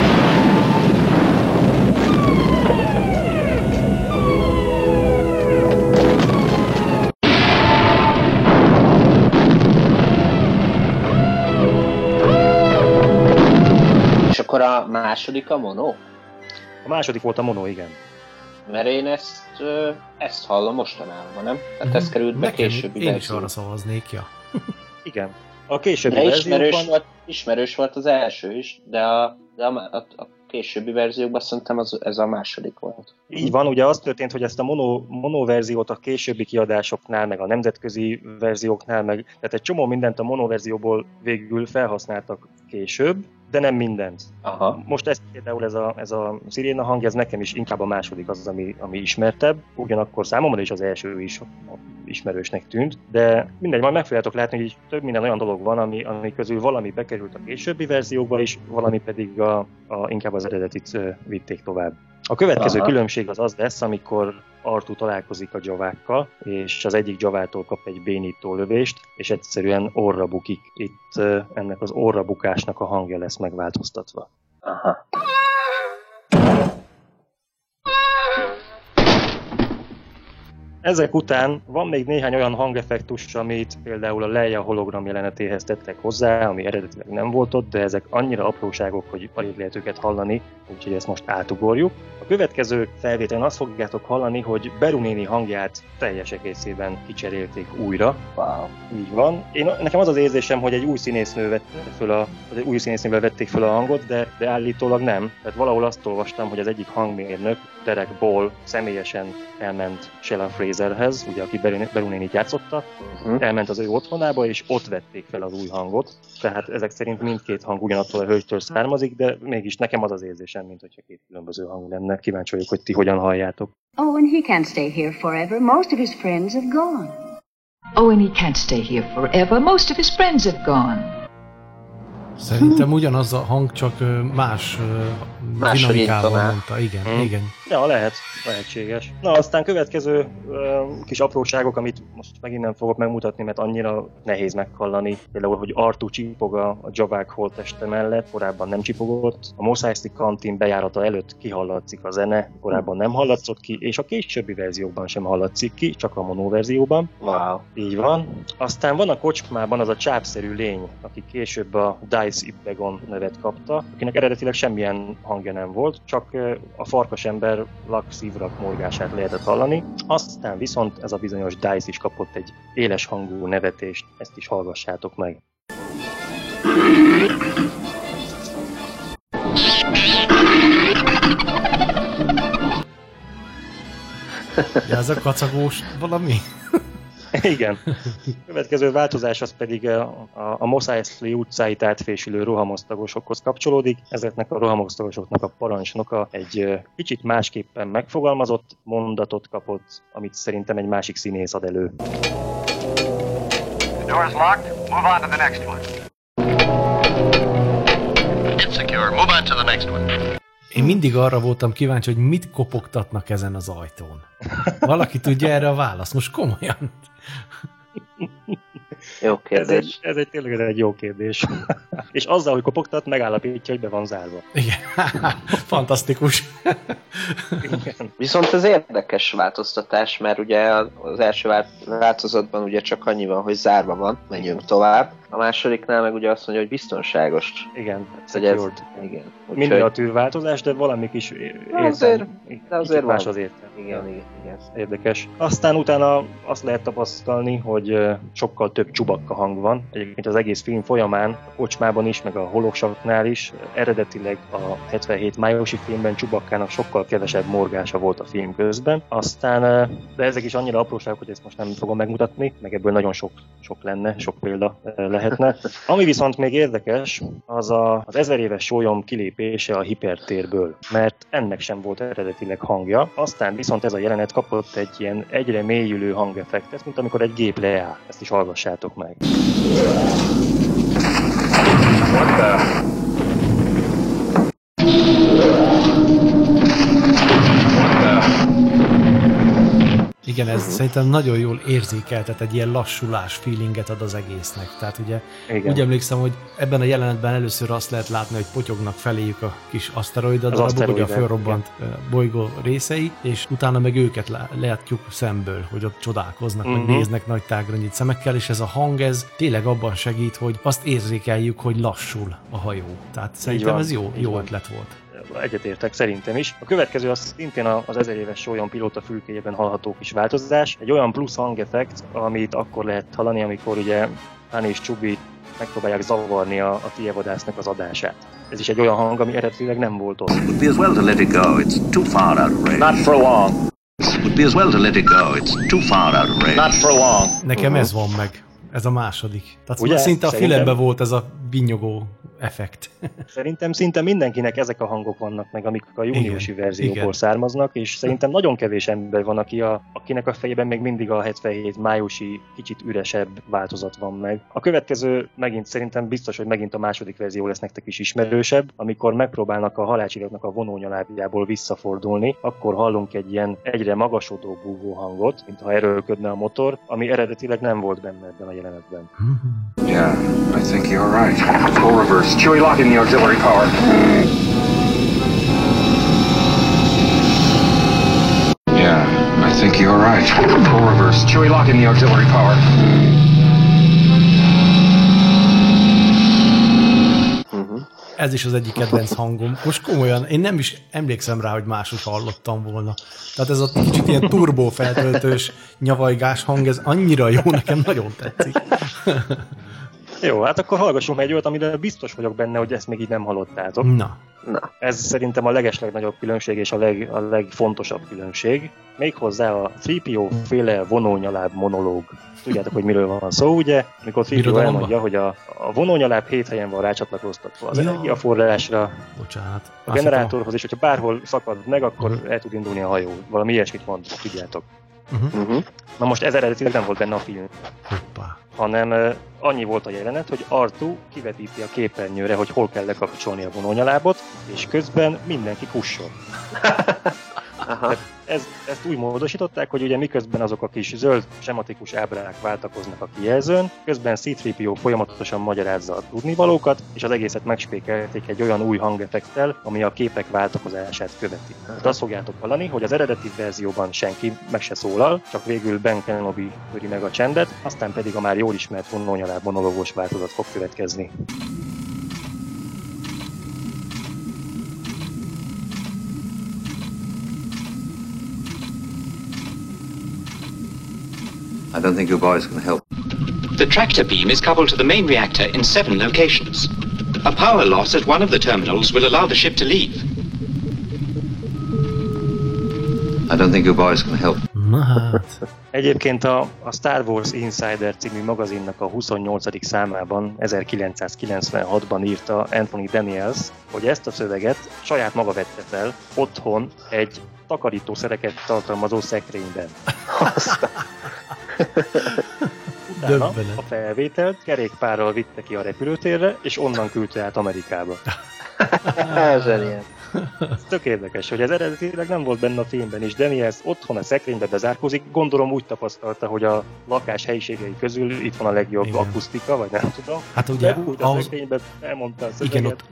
És akkor a második a mono? A második volt a mono, igen. Mert én ezt, ö, ezt hallom mostanában, nem? Tehát ez került be Nekem- későbbi Én is arra szavaznék, ja. [LAUGHS] Igen. A későbbi De ismerős verziókban... volt, ismerős volt az első is, de a, de a, a, a későbbi verziókban szerintem az, ez a második volt. Így van, ugye az történt, hogy ezt a mono, mono verziót a későbbi kiadásoknál, meg a nemzetközi verzióknál, meg tehát egy csomó mindent a mono verzióból végül felhasználtak később, de nem mindent. Aha. Most ez például ez a, ez a sziréna hang, ez nekem is inkább a második az, ami, ami ismertebb. Ugyanakkor számomra is az első is ismerősnek tűnt, de mindegy, majd meg fogjátok látni, hogy így több minden olyan dolog van, ami, ami közül valami bekerült a későbbi verziókba is, valami pedig a, a, inkább az eredetit vitték tovább. A következő Aha. különbség az az lesz, amikor Artu találkozik a gyavákkal, és az egyik gyavától kap egy bénító lövést, és egyszerűen orra bukik. Itt ennek az orra bukásnak a hangja lesz megváltoztatva. Aha. Ezek után van még néhány olyan hangeffektus, amit például a Leia hologram jelenetéhez tettek hozzá, ami eredetileg nem volt ott, de ezek annyira apróságok, hogy alig lehet őket hallani, úgyhogy ezt most átugorjuk. A következő felvételen azt fogjátok hallani, hogy Berunéni hangját teljes egészében kicserélték újra. Wow. Így van. Én, nekem az az érzésem, hogy egy új színésznő vette föl a, egy új színésznővel vették föl a hangot, de, de állítólag nem. Tehát valahol azt olvastam, hogy az egyik hangmérnök, Derek Ball személyesen elment Sheila Fraserhez, ugye aki Berun- Berunénit játszotta, Uh-huh. elment az ő otthonába, és ott vették fel az új hangot. Tehát ezek szerint mindkét hang ugyanattól a hölgytől származik, de mégis nekem az az érzésem, mint hogyha két különböző hang lenne. Kíváncsi vagyok, hogy ti hogyan halljátok. Oh, and he can't stay here forever. Most of his friends have gone. Oh, and he can't stay here forever. Most of his friends have gone. Szerintem ugyanaz a hang, csak más Máshogy dinamikával mondta. Igen, Hmm. igen. Ja, lehet, lehetséges. Na, aztán következő ö, kis apróságok, amit most megint nem fogok megmutatni, mert annyira nehéz meghallani. Például, hogy Artu csipog a, a Javák holteste mellett, korábban nem csipogott. A Mos Eisley kantin bejárata előtt kihallatszik a zene, korábban nem hallatszott ki, és a későbbi verziókban sem hallatszik ki, csak a mono verzióban. Wow. Így van. Aztán van a kocsmában az a csápszerű lény, aki később a Dice Ibbegon nevet kapta, akinek eredetileg semmilyen hangja nem volt, csak a farkasember lak szívrak morgását lehetett hallani. Aztán viszont ez a bizonyos Dice is kapott egy éles hangú nevetést, ezt is hallgassátok meg. Ja, ez a kacagós valami? [LAUGHS] Igen. Következő változás az pedig a, a, a Mos Eisley utcáit átfésülő rohamosztagosokhoz kapcsolódik. Ezeknek a rohamosztagosoknak a parancsnoka egy kicsit másképpen megfogalmazott mondatot kapott, amit szerintem egy másik színész ad elő. The door is locked. Move on to the next one. It's secure. Move on to the next one. Én mindig arra voltam kíváncsi, hogy mit kopogtatnak ezen az ajtón. Valaki tudja erre a választ? Most komolyan. Jó Ez kérdés. egy, ez egy tényleg ez egy jó kérdés. És azzal, hogy kopogtat, megállapítja, hogy be van zárva. Igen. [LAUGHS] Fantasztikus. Igen. Viszont ez érdekes változtatás, mert ugye az első vál- változatban ugye csak annyi van, hogy zárva van, menjünk tovább. A másodiknál meg ugye azt mondja, hogy biztonságos. Igen, Hogy ez, secured. igen. Miniatűr változás, de valami kis De azért- de azért más van. az értelm. Igen, igen, igen. Érdekes. Aztán utána azt lehet tapasztalni, hogy sokkal több csubakka hang van. Egyébként az egész film folyamán, a kocsmában is, meg a holoksaknál is, eredetileg a 77 májusi filmben csubakkának sokkal kevesebb morgása volt a film közben. Aztán, de ezek is annyira apróságok, hogy ezt most nem fogom megmutatni, meg ebből nagyon sok, sok lenne, sok példa lehetne. Ami viszont még érdekes, az a, az ezer éves sólyom kilépése a hipertérből, mert ennek sem volt eredetileg hangja. Aztán viszont ez a jelenet kapott egy ilyen egyre mélyülő hangeffektet, mint amikor egy gép leáll. Ezt is hallgassátok meg. What the? Igen, ez szerintem nagyon jól érzékeltet egy ilyen lassulás feelinget ad az egésznek. Tehát ugye Igen. úgy emlékszem, hogy ebben a jelenetben először azt lehet látni, hogy potyognak feléjük a kis aszteroida darabok, ugye a fölrobbant ö, bolygó részei, és utána meg őket lá- látjuk szemből, hogy ott csodálkoznak, uh-huh. Mhm. meg néznek nagy tágra nyit szemekkel, és ez a hang, ez tényleg abban segít, hogy azt érzékeljük, hogy lassul a hajó. Tehát szerintem ez jó, így jó van. ötlet volt. Egyetértek szerintem is. A következő az szintén a- az ezer éves sólyom pilóta fülkéjében hallható kis változás. Egy olyan plusz hangeffekt, amit akkor lehet hallani, amikor ugye Han és Csubi megpróbálják zavarni a, a tievadásznak az adását. Ez is egy olyan hang, ami eredetileg nem volt ott. Would be as well to let it go. It's too far out of range. Not for long. Would be as well to let it go. It's too far out of range. Not for long. Nekem ez van meg. Ez a második. Tehát Ugye? szinte a filmben volt ez a vinyogó effekt. Szerintem szinte mindenkinek ezek a hangok vannak meg, amik a júniusi Igen, verzióból igen. származnak, és szerintem nagyon kevés ember van, aki a, akinek a fejében még mindig a 77 májusi kicsit üresebb változat van meg. A következő megint szerintem biztos, hogy megint a második verzió lesz nektek is ismerősebb, amikor megpróbálnak a halálcsillagnak a vonónyalábjából visszafordulni, akkor hallunk egy ilyen egyre magasodó búvó hangot, mintha erőlködne a motor, ami eredetileg nem volt benne ebben a jelenetben. Yeah, I think you're right. Full reverse. Chewie, lock in the auxiliary power. Yeah, I think you're right. Full reverse. Chewie, lock in the auxiliary power. Ez is az egyik kedvenc hangom. Most komolyan, én nem is emlékszem rá, hogy másos hallottam volna. Tehát ez a kicsit ilyen turbó feltöltős nyavajgás hang, ez annyira jó, nekem nagyon tetszik. Jó, hát akkor hallgassunk meg egy olyat, amire biztos vagyok benne, hogy ezt még így nem hallottátok. Na, Na, Ez szerintem a legeslegnagyobb különbség és a, leg, a legfontosabb különbség. Méghozzá a 3PO féle vonónyaláb monológ. Tudjátok, hogy miről van szó, ugye? Amikor 3PO Birodalomban? elmondja, hogy a, a vonónyaláb hét helyen van rácsatlakoztatva az Ja. energiaforrásra, bocsánat. a generátorhoz, és hogyha bárhol szakad meg, akkor el tud indulni a hajó. Valami ilyesmit mond, tudjátok. Uh-huh. uh-huh. Na most ez eredetileg nem volt benne a film. Hoppá. Hanem annyi volt a jelenet, hogy Artu kivetíti a képernyőre, hogy hol kell lekapcsolni a vonónyalábot, és közben mindenki kusson. [LAUGHS] Aha. Ez, ezt úgy módosították, hogy ugye miközben azok a kis zöld sematikus ábrák váltakoznak a kijelzőn, közben C-3PO folyamatosan magyarázza a tudnivalókat, és az egészet megspékelték egy olyan új hangeffektel, ami a képek váltakozását követi. Tehát azt fogjátok hallani, hogy az eredeti verzióban senki meg se szólal, csak végül Ben Kenobi töri meg a csendet, aztán pedig a már jól ismert vonónyaláb monológos változat fog következni. I don't think you boys can help. The tractor beam is coupled to the main reactor in seven locations. A power loss at one of the terminals will allow the ship to leave. I don't think you boys can help. Na hát. [LAUGHS] Egyébként a, a Star Wars Insider című magazinnak a 28. számában 1996-ban írta Anthony Daniels, hogy ezt a szöveget saját maga vette fel otthon egy takarítószereket tartalmazó szekrényben. [LAUGHS] Utána a felvételt kerékpárral vitte ki a repülőtérre, és onnan küldte át Amerikába. [LAUGHS] Zseniál. Ez tök érdekes, hogy ez eredetileg nem volt benne a filmben, és Daniels otthon a szekrénybe bezárkozik, gondolom úgy tapasztalta, hogy a lakás helyiségei közül itt van a legjobb igen. akusztika, vagy nem tudom. Hát ugye De úgy a ahhoz... szekrénybe elmondta a Igen, ott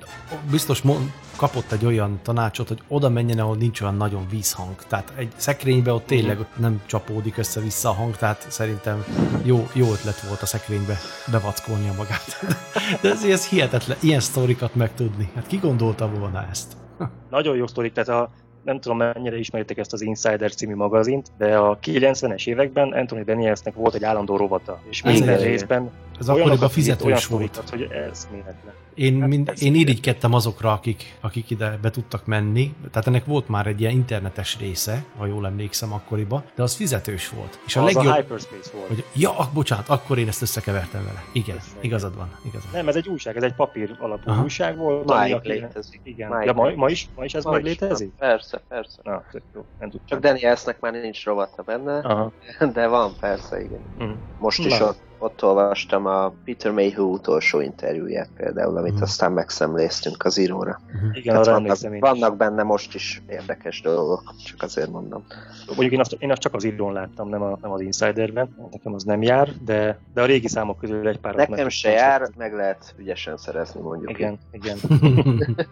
biztos mond, kapott egy olyan tanácsot, hogy oda menjen, ahol nincs olyan nagyon vízhang. Tehát egy szekrénybe ott tényleg nem csapódik össze-vissza a hang, tehát szerintem jó, jó ötlet volt a szekrénybe bevackolnia magát. [LAUGHS] De ez, ez hihetetlen, ilyen sztorikat megtudni. Hát ki gondolta volna ezt? [LAUGHS] Nagyon jó sztorik, tehát a, nem tudom mennyire ismeritek ezt az Insider című magazint, de a 90-es években Anthony Danielsnek volt egy állandó rovata, és minden részben ez akkoriban fizetős volt. Sztorikat, hogy ez méletlen. Én, hát mind, én irigykedtem azokra, akik, akik ide be tudtak menni. Tehát ennek volt már egy ilyen internetes része, ha jól emlékszem akkoriban, de az fizetős volt. És a az legjobb, a Hyperspace volt. Hogy, ja, bocsánat, akkor én ezt összekevertem vele. Igen, ez igazad van. Igazad. Nem, ez egy újság, ez egy papír alapú Aha. újság volt. Ma ami létezik. Igen. Ma, ja, ma, ma, is, ma is ez ma még létezik? Persze, persze. Na, jó, nem Csak Danielsnek már nincs rovata benne, Aha. de van, persze, igen. Mm. Most is ott ott olvastam a Peter Mayhew utolsó interjúját például, amit mm. aztán megszemléztünk az íróra. Mm. Igen, arra vannak, vannak benne most is érdekes dolgok, csak azért mondom. Mondjuk én azt, én azt csak az írón láttam, nem, a, nem az Insiderben, nekem az nem jár, de, de a régi számok közül egy pár. Nekem se jár, meg, meg lehet ügyesen szerezni mondjuk. Igen, így. igen. [LAUGHS]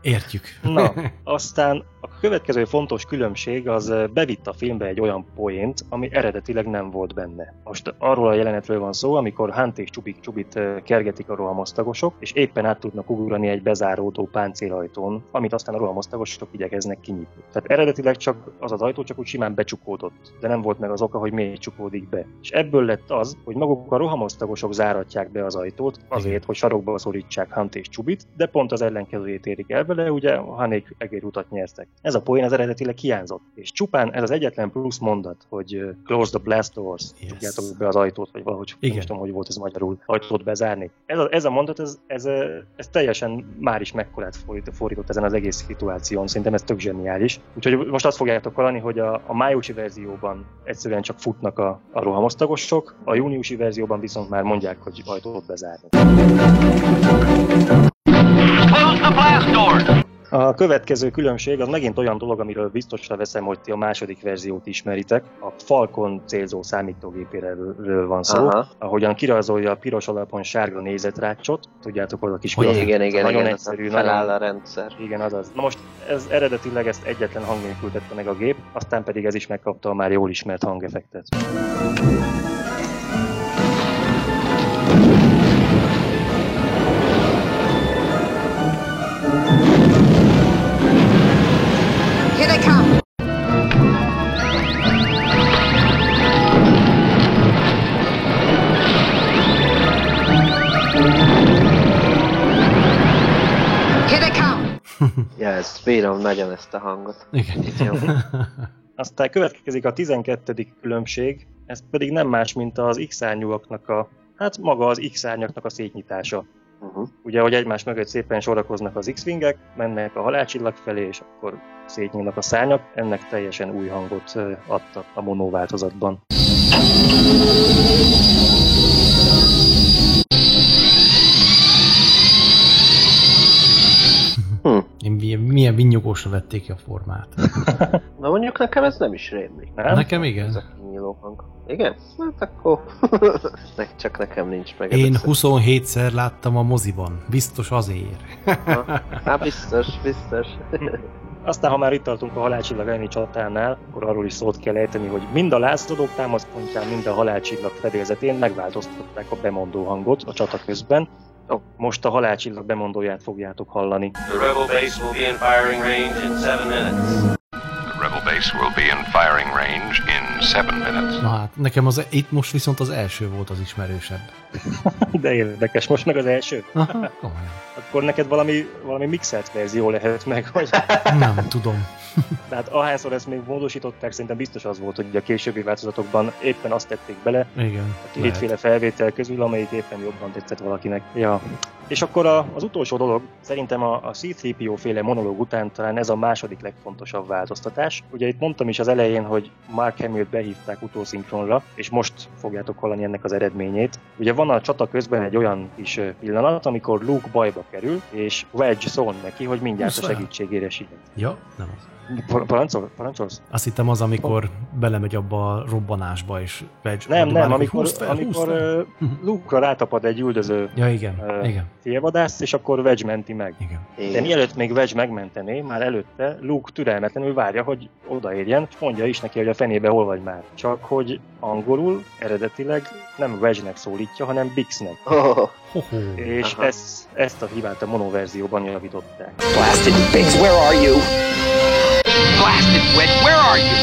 Értjük. Na, aztán a következő fontos különbség az bevitt a filmbe egy olyan poént, ami eredetileg nem volt benne. Most arról a jelenetről van szó, amikor Hunt és Csubik Csubit kergetik a rohamosztagosok, és éppen át tudnak ugrani egy bezáródó páncélajtón, amit aztán a rohamosztagosok igyekeznek kinyitni. Tehát eredetileg csak az az ajtó csak úgy simán becsukódott, de nem volt meg az oka, hogy miért csukódik be. És ebből lett az, hogy maguk a rohamosztagosok záratják be az ajtót, azért, hogy sarokba szorítsák Hunt és Csubit, de pont az ellenkezőjét érik el vele, ugye Hanék egérutat nyertek. Ez a poén az eredetileg hiányzott. És csupán ez az egyetlen plusz mondat, hogy close the blast doors, yes. tudjátok be az ajtót, vagy valahogy igen. nem tudom, hogy volt ez magyarul, ajtót bezárni. Ez a, ez a mondat, ez, ez, ez, teljesen már is mekkorát fordított ezen az egész szituáción, szerintem ez tök zseniális. Úgyhogy most azt fogjátok hallani, hogy a, a májusi verzióban egyszerűen csak futnak a, a rohamosztagosok, a júniusi verzióban viszont már mondják, hogy ajtót bezárni. Close the blast door! A következő különbség az megint olyan dolog, amiről biztosra veszem, hogy ti a második verziót ismeritek. A Falcon célzó számítógépéről van szó, Aha. ahogyan kirajzolja a piros alapon sárga nézetrácsot. Tudjátok, az a kis hogy igen, igen, nagyon igen, egyszerű, feláll nagyon... a rendszer. Igen, azaz. Na most ez eredetileg ezt egyetlen tette meg a gép, aztán pedig ez is megkapta a már jól ismert hangeffektet. Bírom nagyon ezt a hangot. Igen. Jó. [LAUGHS] Aztán következik a 12. különbség, ez pedig nem más, mint az X-árnyúaknak a, hát maga az X-árnyaknak a szétnyitása. Uh-huh. Ugye, hogy egymás mögött szépen sorakoznak az X-wingek, mennek a halálcsillag felé, és akkor szétnyílnak a szárnyak, ennek teljesen új hangot adtak a mono változatban. Hm. Milyen, vinyogósra vették ki a formát. Na mondjuk nekem ez nem is rémlik. Nem? Nekem igen. Ez a hang. Igen? Hát akkor [LAUGHS] csak nekem nincs meg. Én 27-szer láttam a moziban. Biztos azért. Hát biztos, biztos. Aztán, ha már itt tartunk a halálcsillag elleni csatánál, akkor arról is szót kell ejteni, hogy mind a lázadók támaszpontján, mind a halálcsillag fedélzetén megváltoztatták a bemondó hangot a csata közben, Oh, most a halálcsillag bemondóját fogjátok hallani. The rebel base will be in firing range in seven minutes. The rebel base will be in firing range in. Na hát, nekem az, itt most viszont az első volt az ismerősebb. [LAUGHS] De érdekes, most meg az első. Aha, [LAUGHS] komolyan. Akkor neked valami, valami mixelt verzió lehet meg, vagy... [LAUGHS] Nem tudom. De hát ahányszor ezt még módosították, szerintem biztos az volt, hogy a későbbi változatokban éppen azt tették bele, Igen. a kétféle felvétel közül, amelyik éppen jobban tetszett valakinek. Ja. És akkor a, az utolsó dolog, szerintem a, a C-3PO féle monológ után talán ez a második legfontosabb változtatás. Ugye itt mondtam is az elején, hogy Mark Hamill behívták utószinkronra, és most fogjátok hallani ennek az eredményét. Ugye van a csata közben egy olyan kis ö, pillanat, amikor Luke bajba kerül, és Wedge szól neki, hogy mindjárt a segítségére siet. Ja, nem az. Par- Parancsol, parancsolsz? Azt hittem az, amikor belemegy abba a robbanásba, és Wedge Nem, nem, amikor, "Húzd fel, amikor fel." ö, [LAUGHS] Luke-ra rátapad egy üldöző Ja, igen, ö, igen, félvadászt, és akkor Wedge menti meg. igen. De Igen. mielőtt még Wedge megmentené, már előtte Luke türelmetlenül várja, hogy odaérjen, és mondja is neki, hogy a fenébe hol vagy már. Csak hogy angolul eredetileg nem Wedge-nek szólítja, hanem Bixnek. Oh. És Aha. ezt, ezt a hibát a monoverzióban javították. Blasted Biggs, where are you? Blasted Wedge, where are you?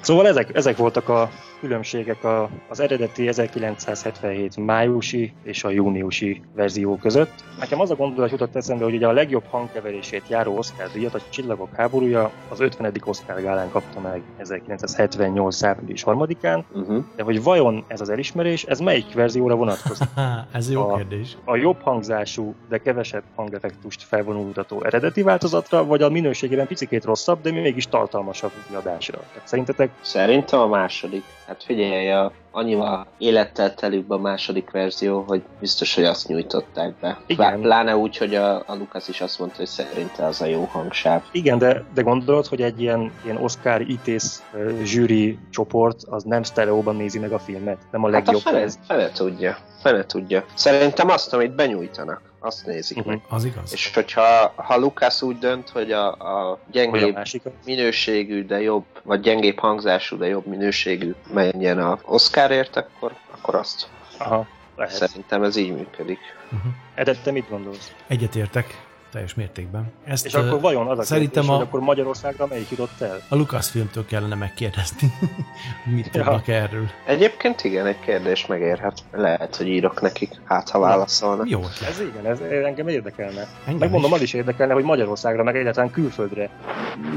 Szóval ezek, ezek voltak a különbségek a, az eredeti 1977 májusi és a júniusi verzió között. Nekem az a gondolat jutott eszembe, hogy ugye a legjobb hangkeverését járó Oscar díjat, a Csillagok háborúja az 50. Oscar gálán kapta meg 1978. április 3-án, uh-huh. de hogy vajon ez az elismerés, ez melyik verzióra vonatkozik? [LAUGHS] Ez jó A- kérdés. A jobb hangzású, de kevesebb hangeffektust felvonultató eredeti változatra, vagy a minőségében picikét rosszabb, de mégis tartalmasabb kiadásra? Tehát szerintetek Szerintem a második. Hát figyelj, a, annyival élettel telőbb a második verzió, hogy biztos, hogy azt nyújtották be. Igen. Plá- Pláne úgy, hogy a, a Lukasz is azt mondta, hogy szerinte az a jó hangsáv. Igen, de, de gondolod, hogy egy ilyen, ilyen Oscar ítész zsűri csoport az nem sztereóban nézi meg a filmet, nem a Hát a legjobb. fele, ez. fele tudja. Fele tudja. Szerintem azt, amit benyújtanak, azt nézik Mhm. meg. Az igaz. És hogyha ha Lukasz úgy dönt, hogy a, a a gyengébb másikat. minőségű, de jobb, vagy gyengébb hangzású, de jobb minőségű menjen a Oscarért, akkor, akkor azt. Aha, lehet. Szerintem ez így működik. Uh-huh. Edet, te mit gondolsz? Egyetértek, teljes mértékben. Ezt És akkor vajon az a szerintem kérdés, a- hogy akkor Magyarországra melyik jutott el? a Lucasfilmtől kellene megkérdezni, [LAUGHS] mit Ja. tudnak erről. Egyébként igen, egy kérdés megérhet. Lehet, hogy írok nekik, hát ha válaszolnak. Jó. Ez igen, ez engem érdekelne. Engem Megmondom, is. az is érdekelne, hogy Magyarországra, meg egyáltalán külföldre.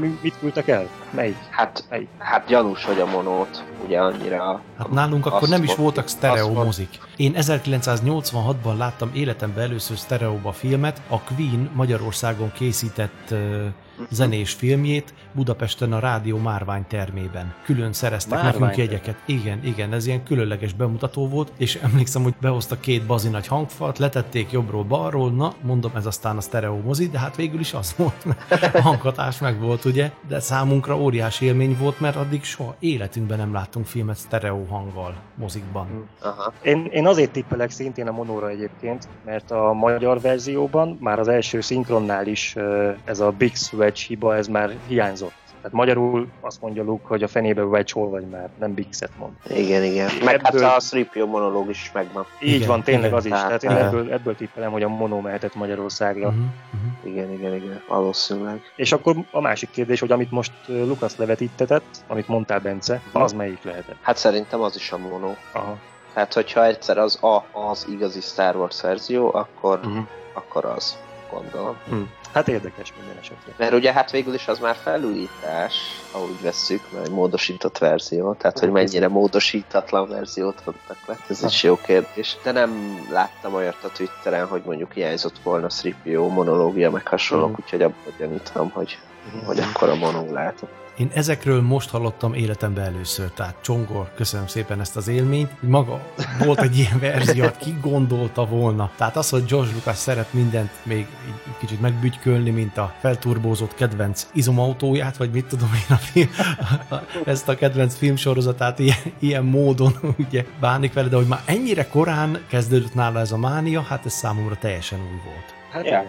Mi, mit küldtek el? Melyik? Hát, Melyik? hát gyanús, hogy a monót ugye annyira... Hát nálunk akkor nem is volt- voltak sztereó azt volt- mozik. Én 1986-ban láttam életemben először sztereóba filmet, a Queen Magyarországon készített zenés filmjét Budapesten a Rádió Márvány termében. Külön szereztek Márvány nekünk jegyeket. Igen, igen, ez ilyen különleges bemutató volt, és emlékszem, hogy behoztak két bazi nagy hangfalt, letették jobbról balról, na, mondom, ez aztán a sztereó mozi, de hát végül is az volt, a hanghatás meg volt, ugye, de számunkra óriási élmény volt, mert addig soha életünkben nem láttunk filmet sztereó hanggal mozikban. Aha. Én, én azért tippelek szintén a monóra egyébként, mert a magyar verzióban már az első szinkronnál is ez a Big Wedge hiba, ez már hiányzott. Tehát magyarul azt mondja Luke, hogy a fenébe Wedge hol vagy már, nem Big-et mond. Igen, igen. Meg hát Ebből- a Sripio monológ is megvan. Így Igen, van, tényleg igen. az is. Tehát, Tehát én ebből, ebből tippelem, hogy a monó mehetett Magyarországra. Uh-huh, uh-huh. Igen, igen, igen. Valószínűleg. És akkor a másik kérdés, hogy amit most Lukasz levetíttetett, amit mondtál Bence, az melyik lehetett? Hát szerintem az is a monó. Aha. Tehát, hogyha egyszer az a, az igazi Star Wars verzió, akkor, Uh-huh. akkor az, gondolom. Hm. Hát érdekes minden esetre. Mert ugye hát végül is az már felújítás, úgy vesszük, mert egy módosított verzió, tehát hogy mennyire módosítatlan verziót adtak le, ez is jó kérdés. De nem láttam olyat a Twitteren, hogy mondjuk hiányzott volna Sripio monológia, meg hasonlók, Mhm. úgyhogy abban gyanítom, hogy, hogy akkor a monó lehetett. Én ezekről most hallottam életemben először, tehát Csongor, köszönöm szépen ezt az élményt. Maga volt egy ilyen verzió, hát ki gondolta volna. Tehát az, hogy George Lucas szeret mindent még így kicsit megbügykölni, mint a felturbózott kedvenc izomautóját, vagy mit tudom én a film, ezt a kedvenc filmsorozatát ilyen, ilyen módon ugye bánik vele, de hogy már ennyire korán kezdődött nála ez a mánia, hát ez számomra teljesen új volt. Hát Ja, igen.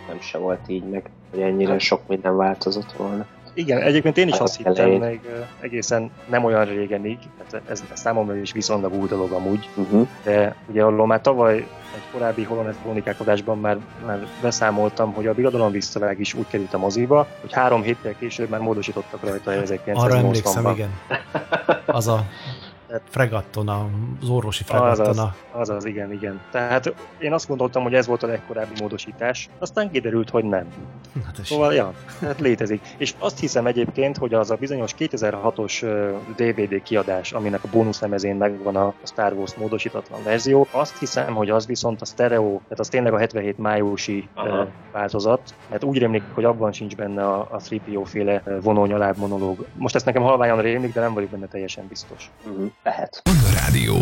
Nekem se volt így meg, hogy ennyire sok minden változott volna. Igen, egyébként én is Hát azt az hittem elején. még egészen nem olyan régenig, tehát ez, ez számomra is viszonylag új dolog amúgy, Uh-huh. de ugye arról már tavaly egy korábbi Holonet Krónikák adásban már, már beszámoltam, hogy a Birodalom visszavág is úgy került a moziba, hogy három héttel később már módosítottak rajta Arra 1980-ban. emlékszem, igen. Az a fregatton, az orvosi fregatton. Az az, az az, igen, igen. Tehát én azt gondoltam, hogy ez volt a legkorábbi módosítás, aztán kiderült, hogy nem. Hát szóval, ja, hát létezik. És azt hiszem egyébként, hogy az a bizonyos 2006-os DVD kiadás, aminek a bónuszlemezén megvan a Star Wars módosítatlan verzió, azt hiszem, hogy az viszont a stereo, tehát az tényleg a 77 májusi Aha. változat, mert úgy rémlik, hogy abban sincs benne a, a 3PO féle vonónyaláb monológ. Most ezt nekem halványan rémlik, de nem vagyok benne teljesen biztos. Uh-huh. Lehet. Rádió.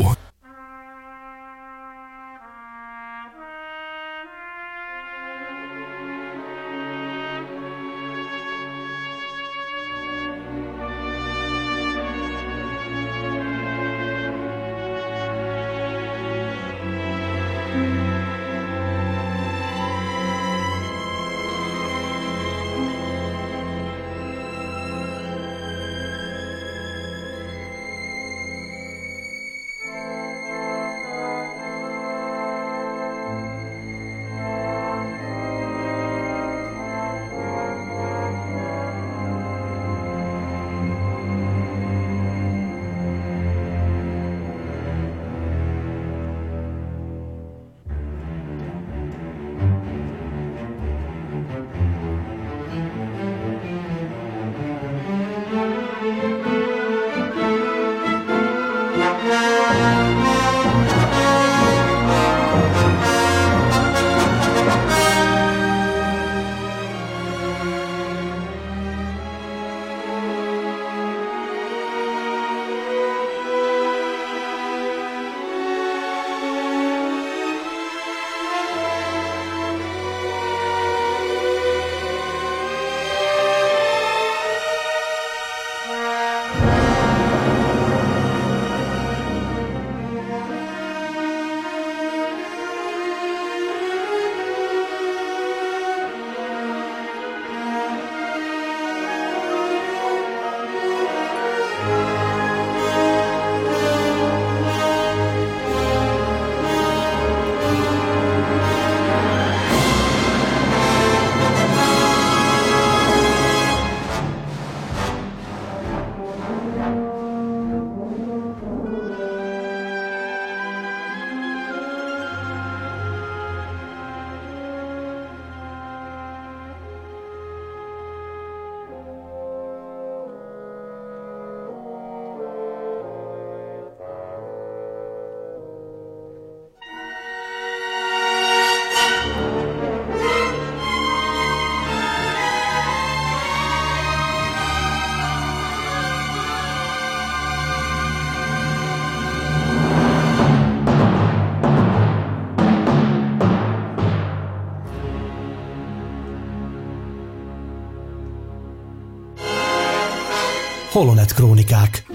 Holonet Krónikák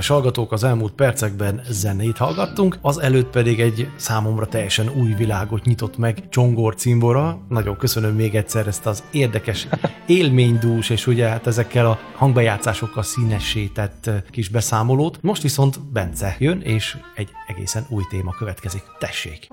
Kedves hallgatók, az elmúlt percekben zenét hallgattunk, az előtt pedig egy számomra teljesen új világot nyitott meg Csongor cimbora. Nagyon köszönöm még egyszer ezt az érdekes [LAUGHS] élménydús, és ugye hát ezekkel a hangbejátszásokkal színesített kis beszámolót. Most viszont Bence jön, és egy egészen új téma következik. Tessék!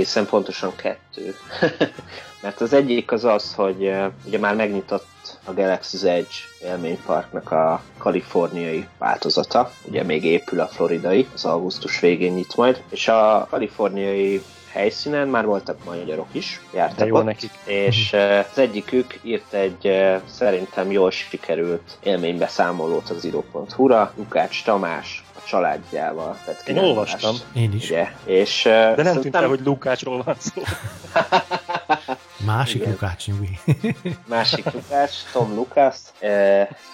Egészen pontosan kettő. [LAUGHS] Mert az egyik az az, hogy ugye már megnyitott a Galaxy's Edge élményparknak a kaliforniai változata, ugye még épül a floridai, az augusztus végén nyit majd, és a kaliforniai helyszínen már voltak magyarok is, jártak jó ott, nekik. és az egyikük írt egy szerintem jól sikerült élménybeszámolót az iro.hu-ra, Lukács Tamás családjával. Tehát Én olvastam. Én is. Ugye? És, De nem szerintem... tűnt el, hogy Lukácsról van szó. [LAUGHS] Másik Igen. Lukács nyugi. [LAUGHS] Másik Lukács, Tom Lukács.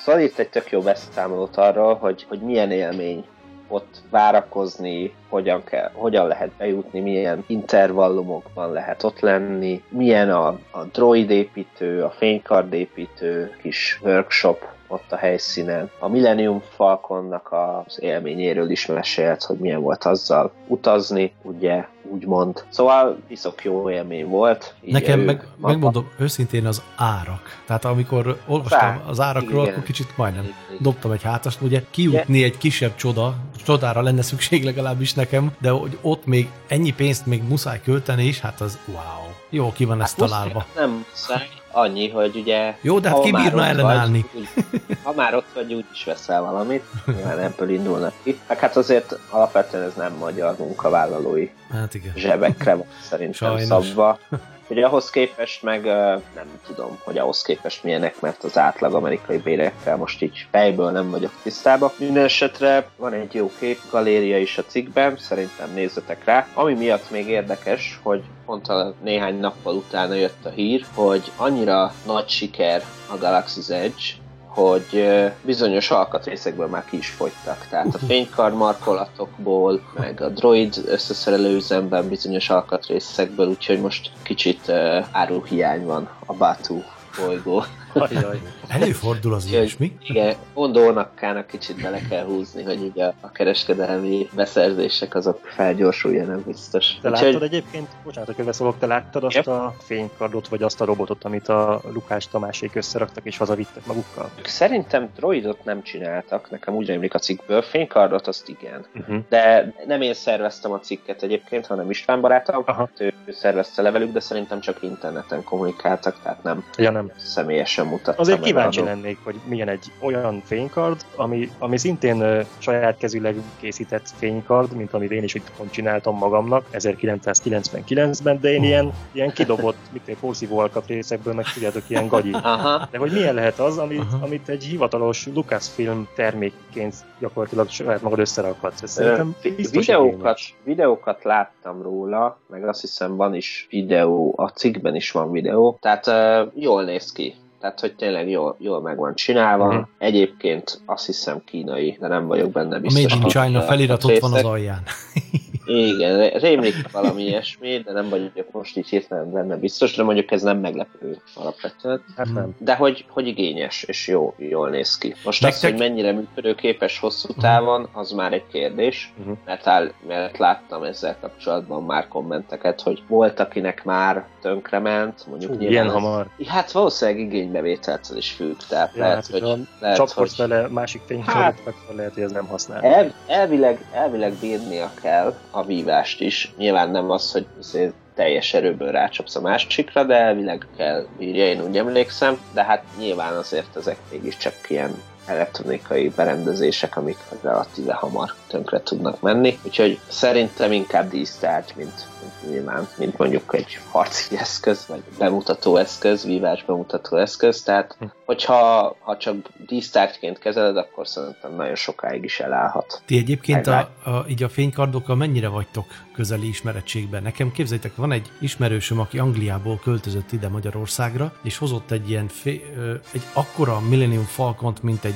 Szóval írt egy tök jó beszámolót arról, hogy, hogy milyen élmény ott várakozni, hogyan, kell, hogyan lehet bejutni, milyen intervallumokban lehet ott lenni, milyen a, a droid építő, a fénykardépítő kis workshop, ott a helyszínen. A Millennium Falconnak az élményéről is mesélt, hogy milyen volt azzal utazni, ugye, úgymond. Szóval iszok jó élmény volt. Így Nekem meg, maga... megmondom őszintén az árak. Tehát amikor olvastam az árakról, igen. akkor kicsit majdnem igen. dobtam egy hátast. Ugye kijutni egy kisebb csoda, csodára lenne szükség legalábbis nekem, de hogy ott még ennyi pénzt még muszáj költeni is, hát az wow. Jó, ki van hát ezt találva. Nem muszáj, annyi, hogy ugye... Jó, de hát ki bírna ellenállni? Vagy, úgy, ha már ott vagy, úgy is veszel valamit, nyilván ebből indulnak ki. Hát azért alapvetően ez nem magyar munkavállalói hát igen. zsebekre van szerintem Sajnos. szabva. Ugye ahhoz képest meg nem tudom, hogy ahhoz képest milyenek, mert az átlag amerikai bérekkel most így fejből nem vagyok tisztában. Minden esetre van egy jó kép galéria is a cikkben, szerintem nézzetek rá. Ami miatt még érdekes, hogy pont a néhány nappal utána jött a hír, hogy annyira nagy siker a Galaxy's Edge, hogy bizonyos alkatrészekből már ki is fogytak. Tehát a fénykard markolatokból, meg a droid összeszerelő üzemben bizonyos alkatrészekből, úgyhogy most kicsit áruhiány van a Batu bolygó Ajaj. Előfordul az ilyesmi. Igen, Ondónakkának kicsit bele kell húzni, hogy így a, a kereskedelmi beszerzések azok felgyorsuljanak biztos. Te láttad Úgyhogy... egyébként, bocsánat, hogy szólok, te láttad azt yep. a fénykardot, vagy azt a robotot, amit a Lukás Tamásék összeraktak és hazavittek magukkal? Szerintem droidot nem csináltak, nekem úgy emlik a cikkből, fénykardot azt igen. Uh-huh. De nem én szerveztem a cikket egyébként, hanem István barátom, Aha. ő, ő szervezte levelük, de szerintem csak interneten kommunikáltak, tehát nem, ja, nem. személyesen mutattam. Azért kíváncsi lennék, hogy milyen egy olyan fénykard, ami, ami szintén uh, saját kezűleg készített fénykard, mint amit én is itt csináltam magamnak 1999-ben, de én uh. ilyen, ilyen kidobott, [LAUGHS] mit egy porszívó alkatrészekből, meg tudjátok, ilyen gagyi. [LAUGHS] Aha. De hogy milyen lehet az, amit, Aha. amit egy hivatalos Lucasfilm termékként gyakorlatilag saját magad összerakhatsz. Szerintem videókat, videókat láttam róla, meg azt hiszem van is videó, a cikkben is van videó, tehát uh, jól néz ki tehát hogy tényleg jól, jól meg van csinálva. Uh-huh. Egyébként azt hiszem kínai, de nem vagyok benne biztos. A Made in China felirat ott van az alján. Igen, rémlik valami ilyesmi, de nem vagyok most így hirtelen benne biztos, de mondjuk ez nem meglepő alapvetően. Hát nem. De hogy, hogy igényes, és jó, jól néz ki. Most Nektek... az, hogy mennyire működőképes hosszú távon, az már egy kérdés, uh-huh. mert, áll, mert láttam ezzel kapcsolatban már kommenteket, hogy volt, akinek már tönkrement, mondjuk Hú, ilyen hamar. Hát valószínűleg igénybevételtől is függ, tehát ja, lehet, hát, hogy... Lehet, csapkodsz hogy... vele másik tényfelet, hát, lehet, hogy ez nem használ. El, elvileg, elvileg bírnia kell a vívást is. Nyilván nem az, hogy teljes erőből rácsapsz a másikra, de elvileg kell bírja, én úgy emlékszem, de hát nyilván azért ezek mégiscsak ilyen elektronikai berendezések, amik relatíve hamar tönkre tudnak menni. Úgyhogy szerintem inkább dísztárgy, mint, mint nyilván, mint mondjuk egy harci eszköz, vagy bemutató eszköz, vívás bemutató eszköz. Tehát, hm. hogyha ha csak dísztárgyként kezeled, akkor szerintem nagyon sokáig is elállhat. Ti egyébként a, a, így a fénykardokkal mennyire vagytok közeli ismerettségben? Nekem képzeljétek, van egy ismerősöm, aki Angliából költözött ide Magyarországra, és hozott egy ilyen fé, egy akkora Millennium Falcont, mint egy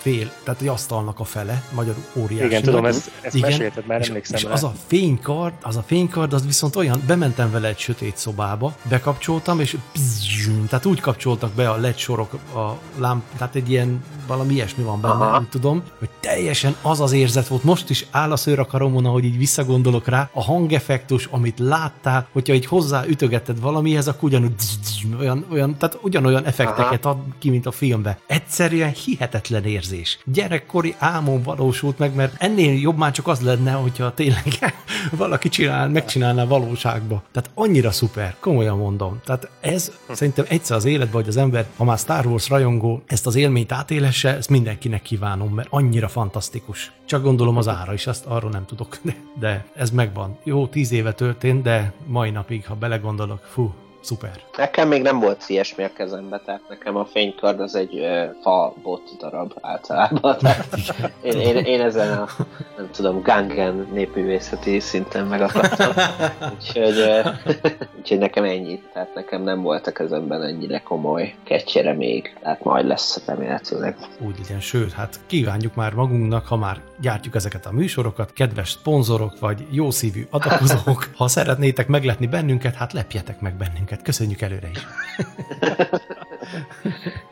fél, tehát egy asztalnak a fele, magyar óriási. Igen, tudom, ezt, ezt igen, mesélted, már emlékszem és, és az a fénykard, az a fénykard, az viszont olyan, bementem vele egy sötét szobába, bekapcsoltam, és bzzz, tehát úgy kapcsoltak be a LED sorok, a lámp, tehát egy ilyen valami ilyesmi van benne, Aha. nem tudom, hogy teljesen az az érzet volt, most is áll a szőr a karomon, ahogy így visszagondolok rá, a hangeffektus, amit láttál, hogyha így hozzá ütögetted valamihez, akkor ugyanúgy olyan, olyan, tehát ugyanolyan effekteket Aha. ad ki, mint a filmben. Egyszerűen hihetetlen érzés. Gyerekkori álmom valósult meg, mert ennél jobb már csak az lenne, hogyha tényleg [LAUGHS] valaki csinál, megcsinálná valóságba. Tehát annyira szuper, komolyan mondom. Tehát ez szerintem egyszer az életben, hogy az ember, ha már Star Wars rajongó, ezt az élményt átélesse, ezt mindenkinek kívánom, mert annyira fantasztikus. Csak gondolom az ára is, azt arról nem tudok, de, de ez megvan. Jó, tíz éve történt, de mai napig, ha belegondolok, fú, Szuper. Nekem még nem volt ilyesmi a kezembe, tehát nekem a fénykard az egy uh, fa bot darab általában. [LAUGHS] én, én, én ezen a, nem tudom, gangen népművészeti szinten megakadtam. [LAUGHS] úgyhogy, uh, [LAUGHS] úgyhogy nekem ennyi. Tehát nekem nem volt a kezemben ennyire komoly kecsere még. Tehát majd lesz remélhetőleg. Úgy legyen, sőt, hát kívánjuk már magunknak, ha már gyártjuk ezeket a műsorokat, kedves szponzorok vagy jószívű adakozók, ha szeretnétek megletni bennünket, hát lepjetek meg bennünket. Köszönjük előre is! [LAUGHS]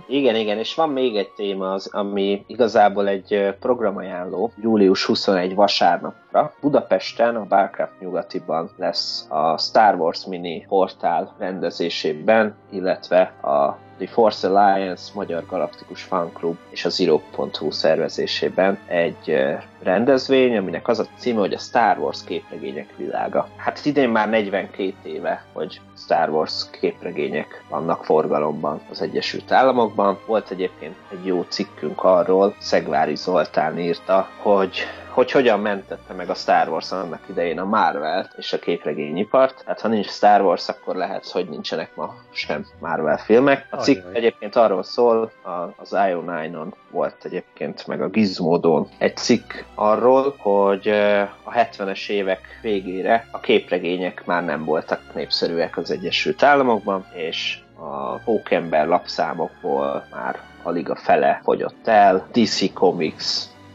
Igen, igen, és van még egy téma, az, ami igazából egy programajánló, július 21 vasárnapra. Budapesten, a Barcraft nyugatiban lesz a Star Wars Mini portál rendezésében, illetve a The Force Alliance Magyar Galaktikus Fanklub és a Zero.hu szervezésében egy rendezvény, aminek az a címe, hogy a Star Wars képregények világa. Hát idén már 42 éve, hogy Star Wars képregények vannak forgalomban az Egyesült Államokban. Volt egyébként egy jó cikkünk arról, Szegvári Zoltán írta, hogy hogy hogyan mentette meg a Star Wars annak idején a Marvel és a képregényipart. Hát ha nincs Star Wars, akkor lehet, hogy nincsenek ma sem Marvel filmek. A cikk Ajaj. egyébként arról szól, az IO9-on volt egyébként, meg a Gizmodon egy cikk arról, hogy a 70-es évek végére a képregények már nem voltak népszerűek az Egyesült Államokban, és a pókember lapszámokból már alig a fele fogyott el. DC Comics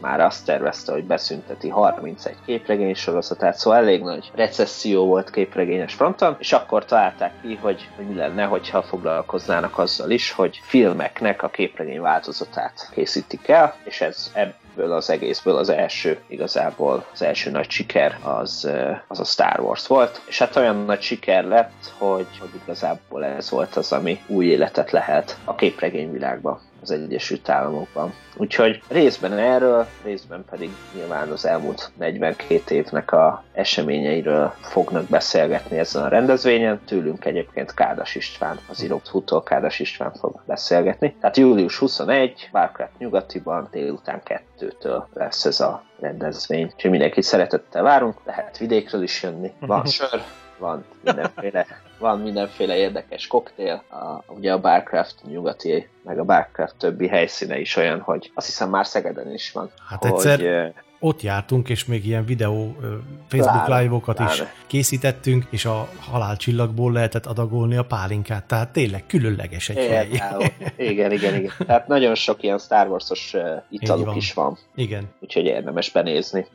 már azt tervezte, hogy beszünteti 31 képregény sorozatát, szóval elég nagy recesszió volt képregényes fronton, és akkor találták ki, hogy, hogy mi lenne, hogyha foglalkoznának azzal is, hogy filmeknek a képregény változatát készítik el, és ez ebből az egészből az első, igazából az első nagy siker az, az a Star Wars volt, és hát olyan nagy siker lett, hogy, hogy igazából ez volt az, ami új életet lehet a képregényvilágban az Egyesült Államokban. Úgyhogy részben erről, részben pedig nyilván az elmúlt 42 évnek a eseményeiről fognak beszélgetni ezen a rendezvényen. Tőlünk egyébként Kádas István, az Iropt Hutól Kádas István fog beszélgetni. Tehát július 21, Warcraft nyugatiban, délután 2-től lesz ez a rendezvény. Úgyhogy mindenkit szeretettel várunk, lehet vidékről is jönni. Van sör, van mindenféle, [LAUGHS] van mindenféle érdekes koktél. A, ugye a Barcraft nyugati, meg a Barcraft többi helyszíne is olyan, hogy azt hiszem már Szegeden is van. Hát hogy, egyszer ott jártunk, és még ilyen videó Facebook live-okat is készítettünk, és a halálcsillagból lehetett adagolni a pálinkát, tehát tényleg különleges egy hely. [LAUGHS] Igen, igen, igen. Tehát nagyon sok ilyen Star Wars-os italuk is van. Igen. Úgyhogy érdemes benézni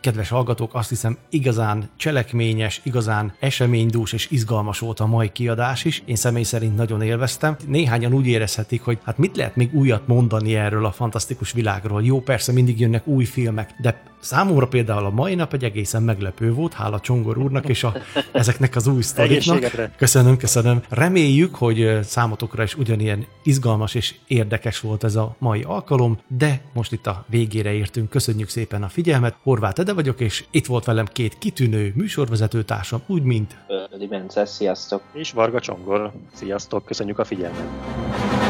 kedves hallgatók, azt hiszem igazán cselekményes, igazán eseménydús és izgalmas volt a mai kiadás is. Én személy szerint nagyon élveztem. Néhányan úgy érezhetik, hogy hát mit lehet még újat mondani erről a fantasztikus világról. Jó, persze mindig jönnek új filmek, de Számomra például a mai nap egy egészen meglepő volt, hála Csongor úrnak és a, [LAUGHS] ezeknek az új sztoriknak. Köszönöm, köszönöm. Reméljük, hogy számotokra is ugyanilyen izgalmas és érdekes volt ez a mai alkalom, de most itt a végére értünk. Köszönjük szépen a figyelmet. Horváth Ede vagyok, és itt volt velem két kitűnő műsorvezetőtársam, úgy mint... Ödi Bence, sziasztok! És Varga Csongor, sziasztok, köszönjük a figyelmet!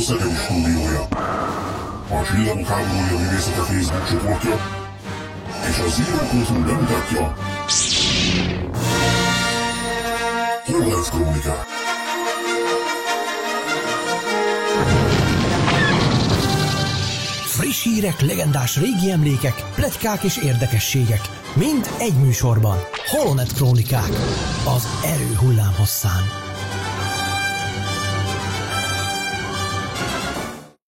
Szegedi stúdiója. A Csillagok háborúja művészete Facebook csoportja és a Zero Kultúr bemutatja Horváth Krónikák. Friss hírek, legendás régi emlékek, pletykák és érdekességek. Mind egy műsorban. Holonet Krónikák. Az erő hullámhosszán.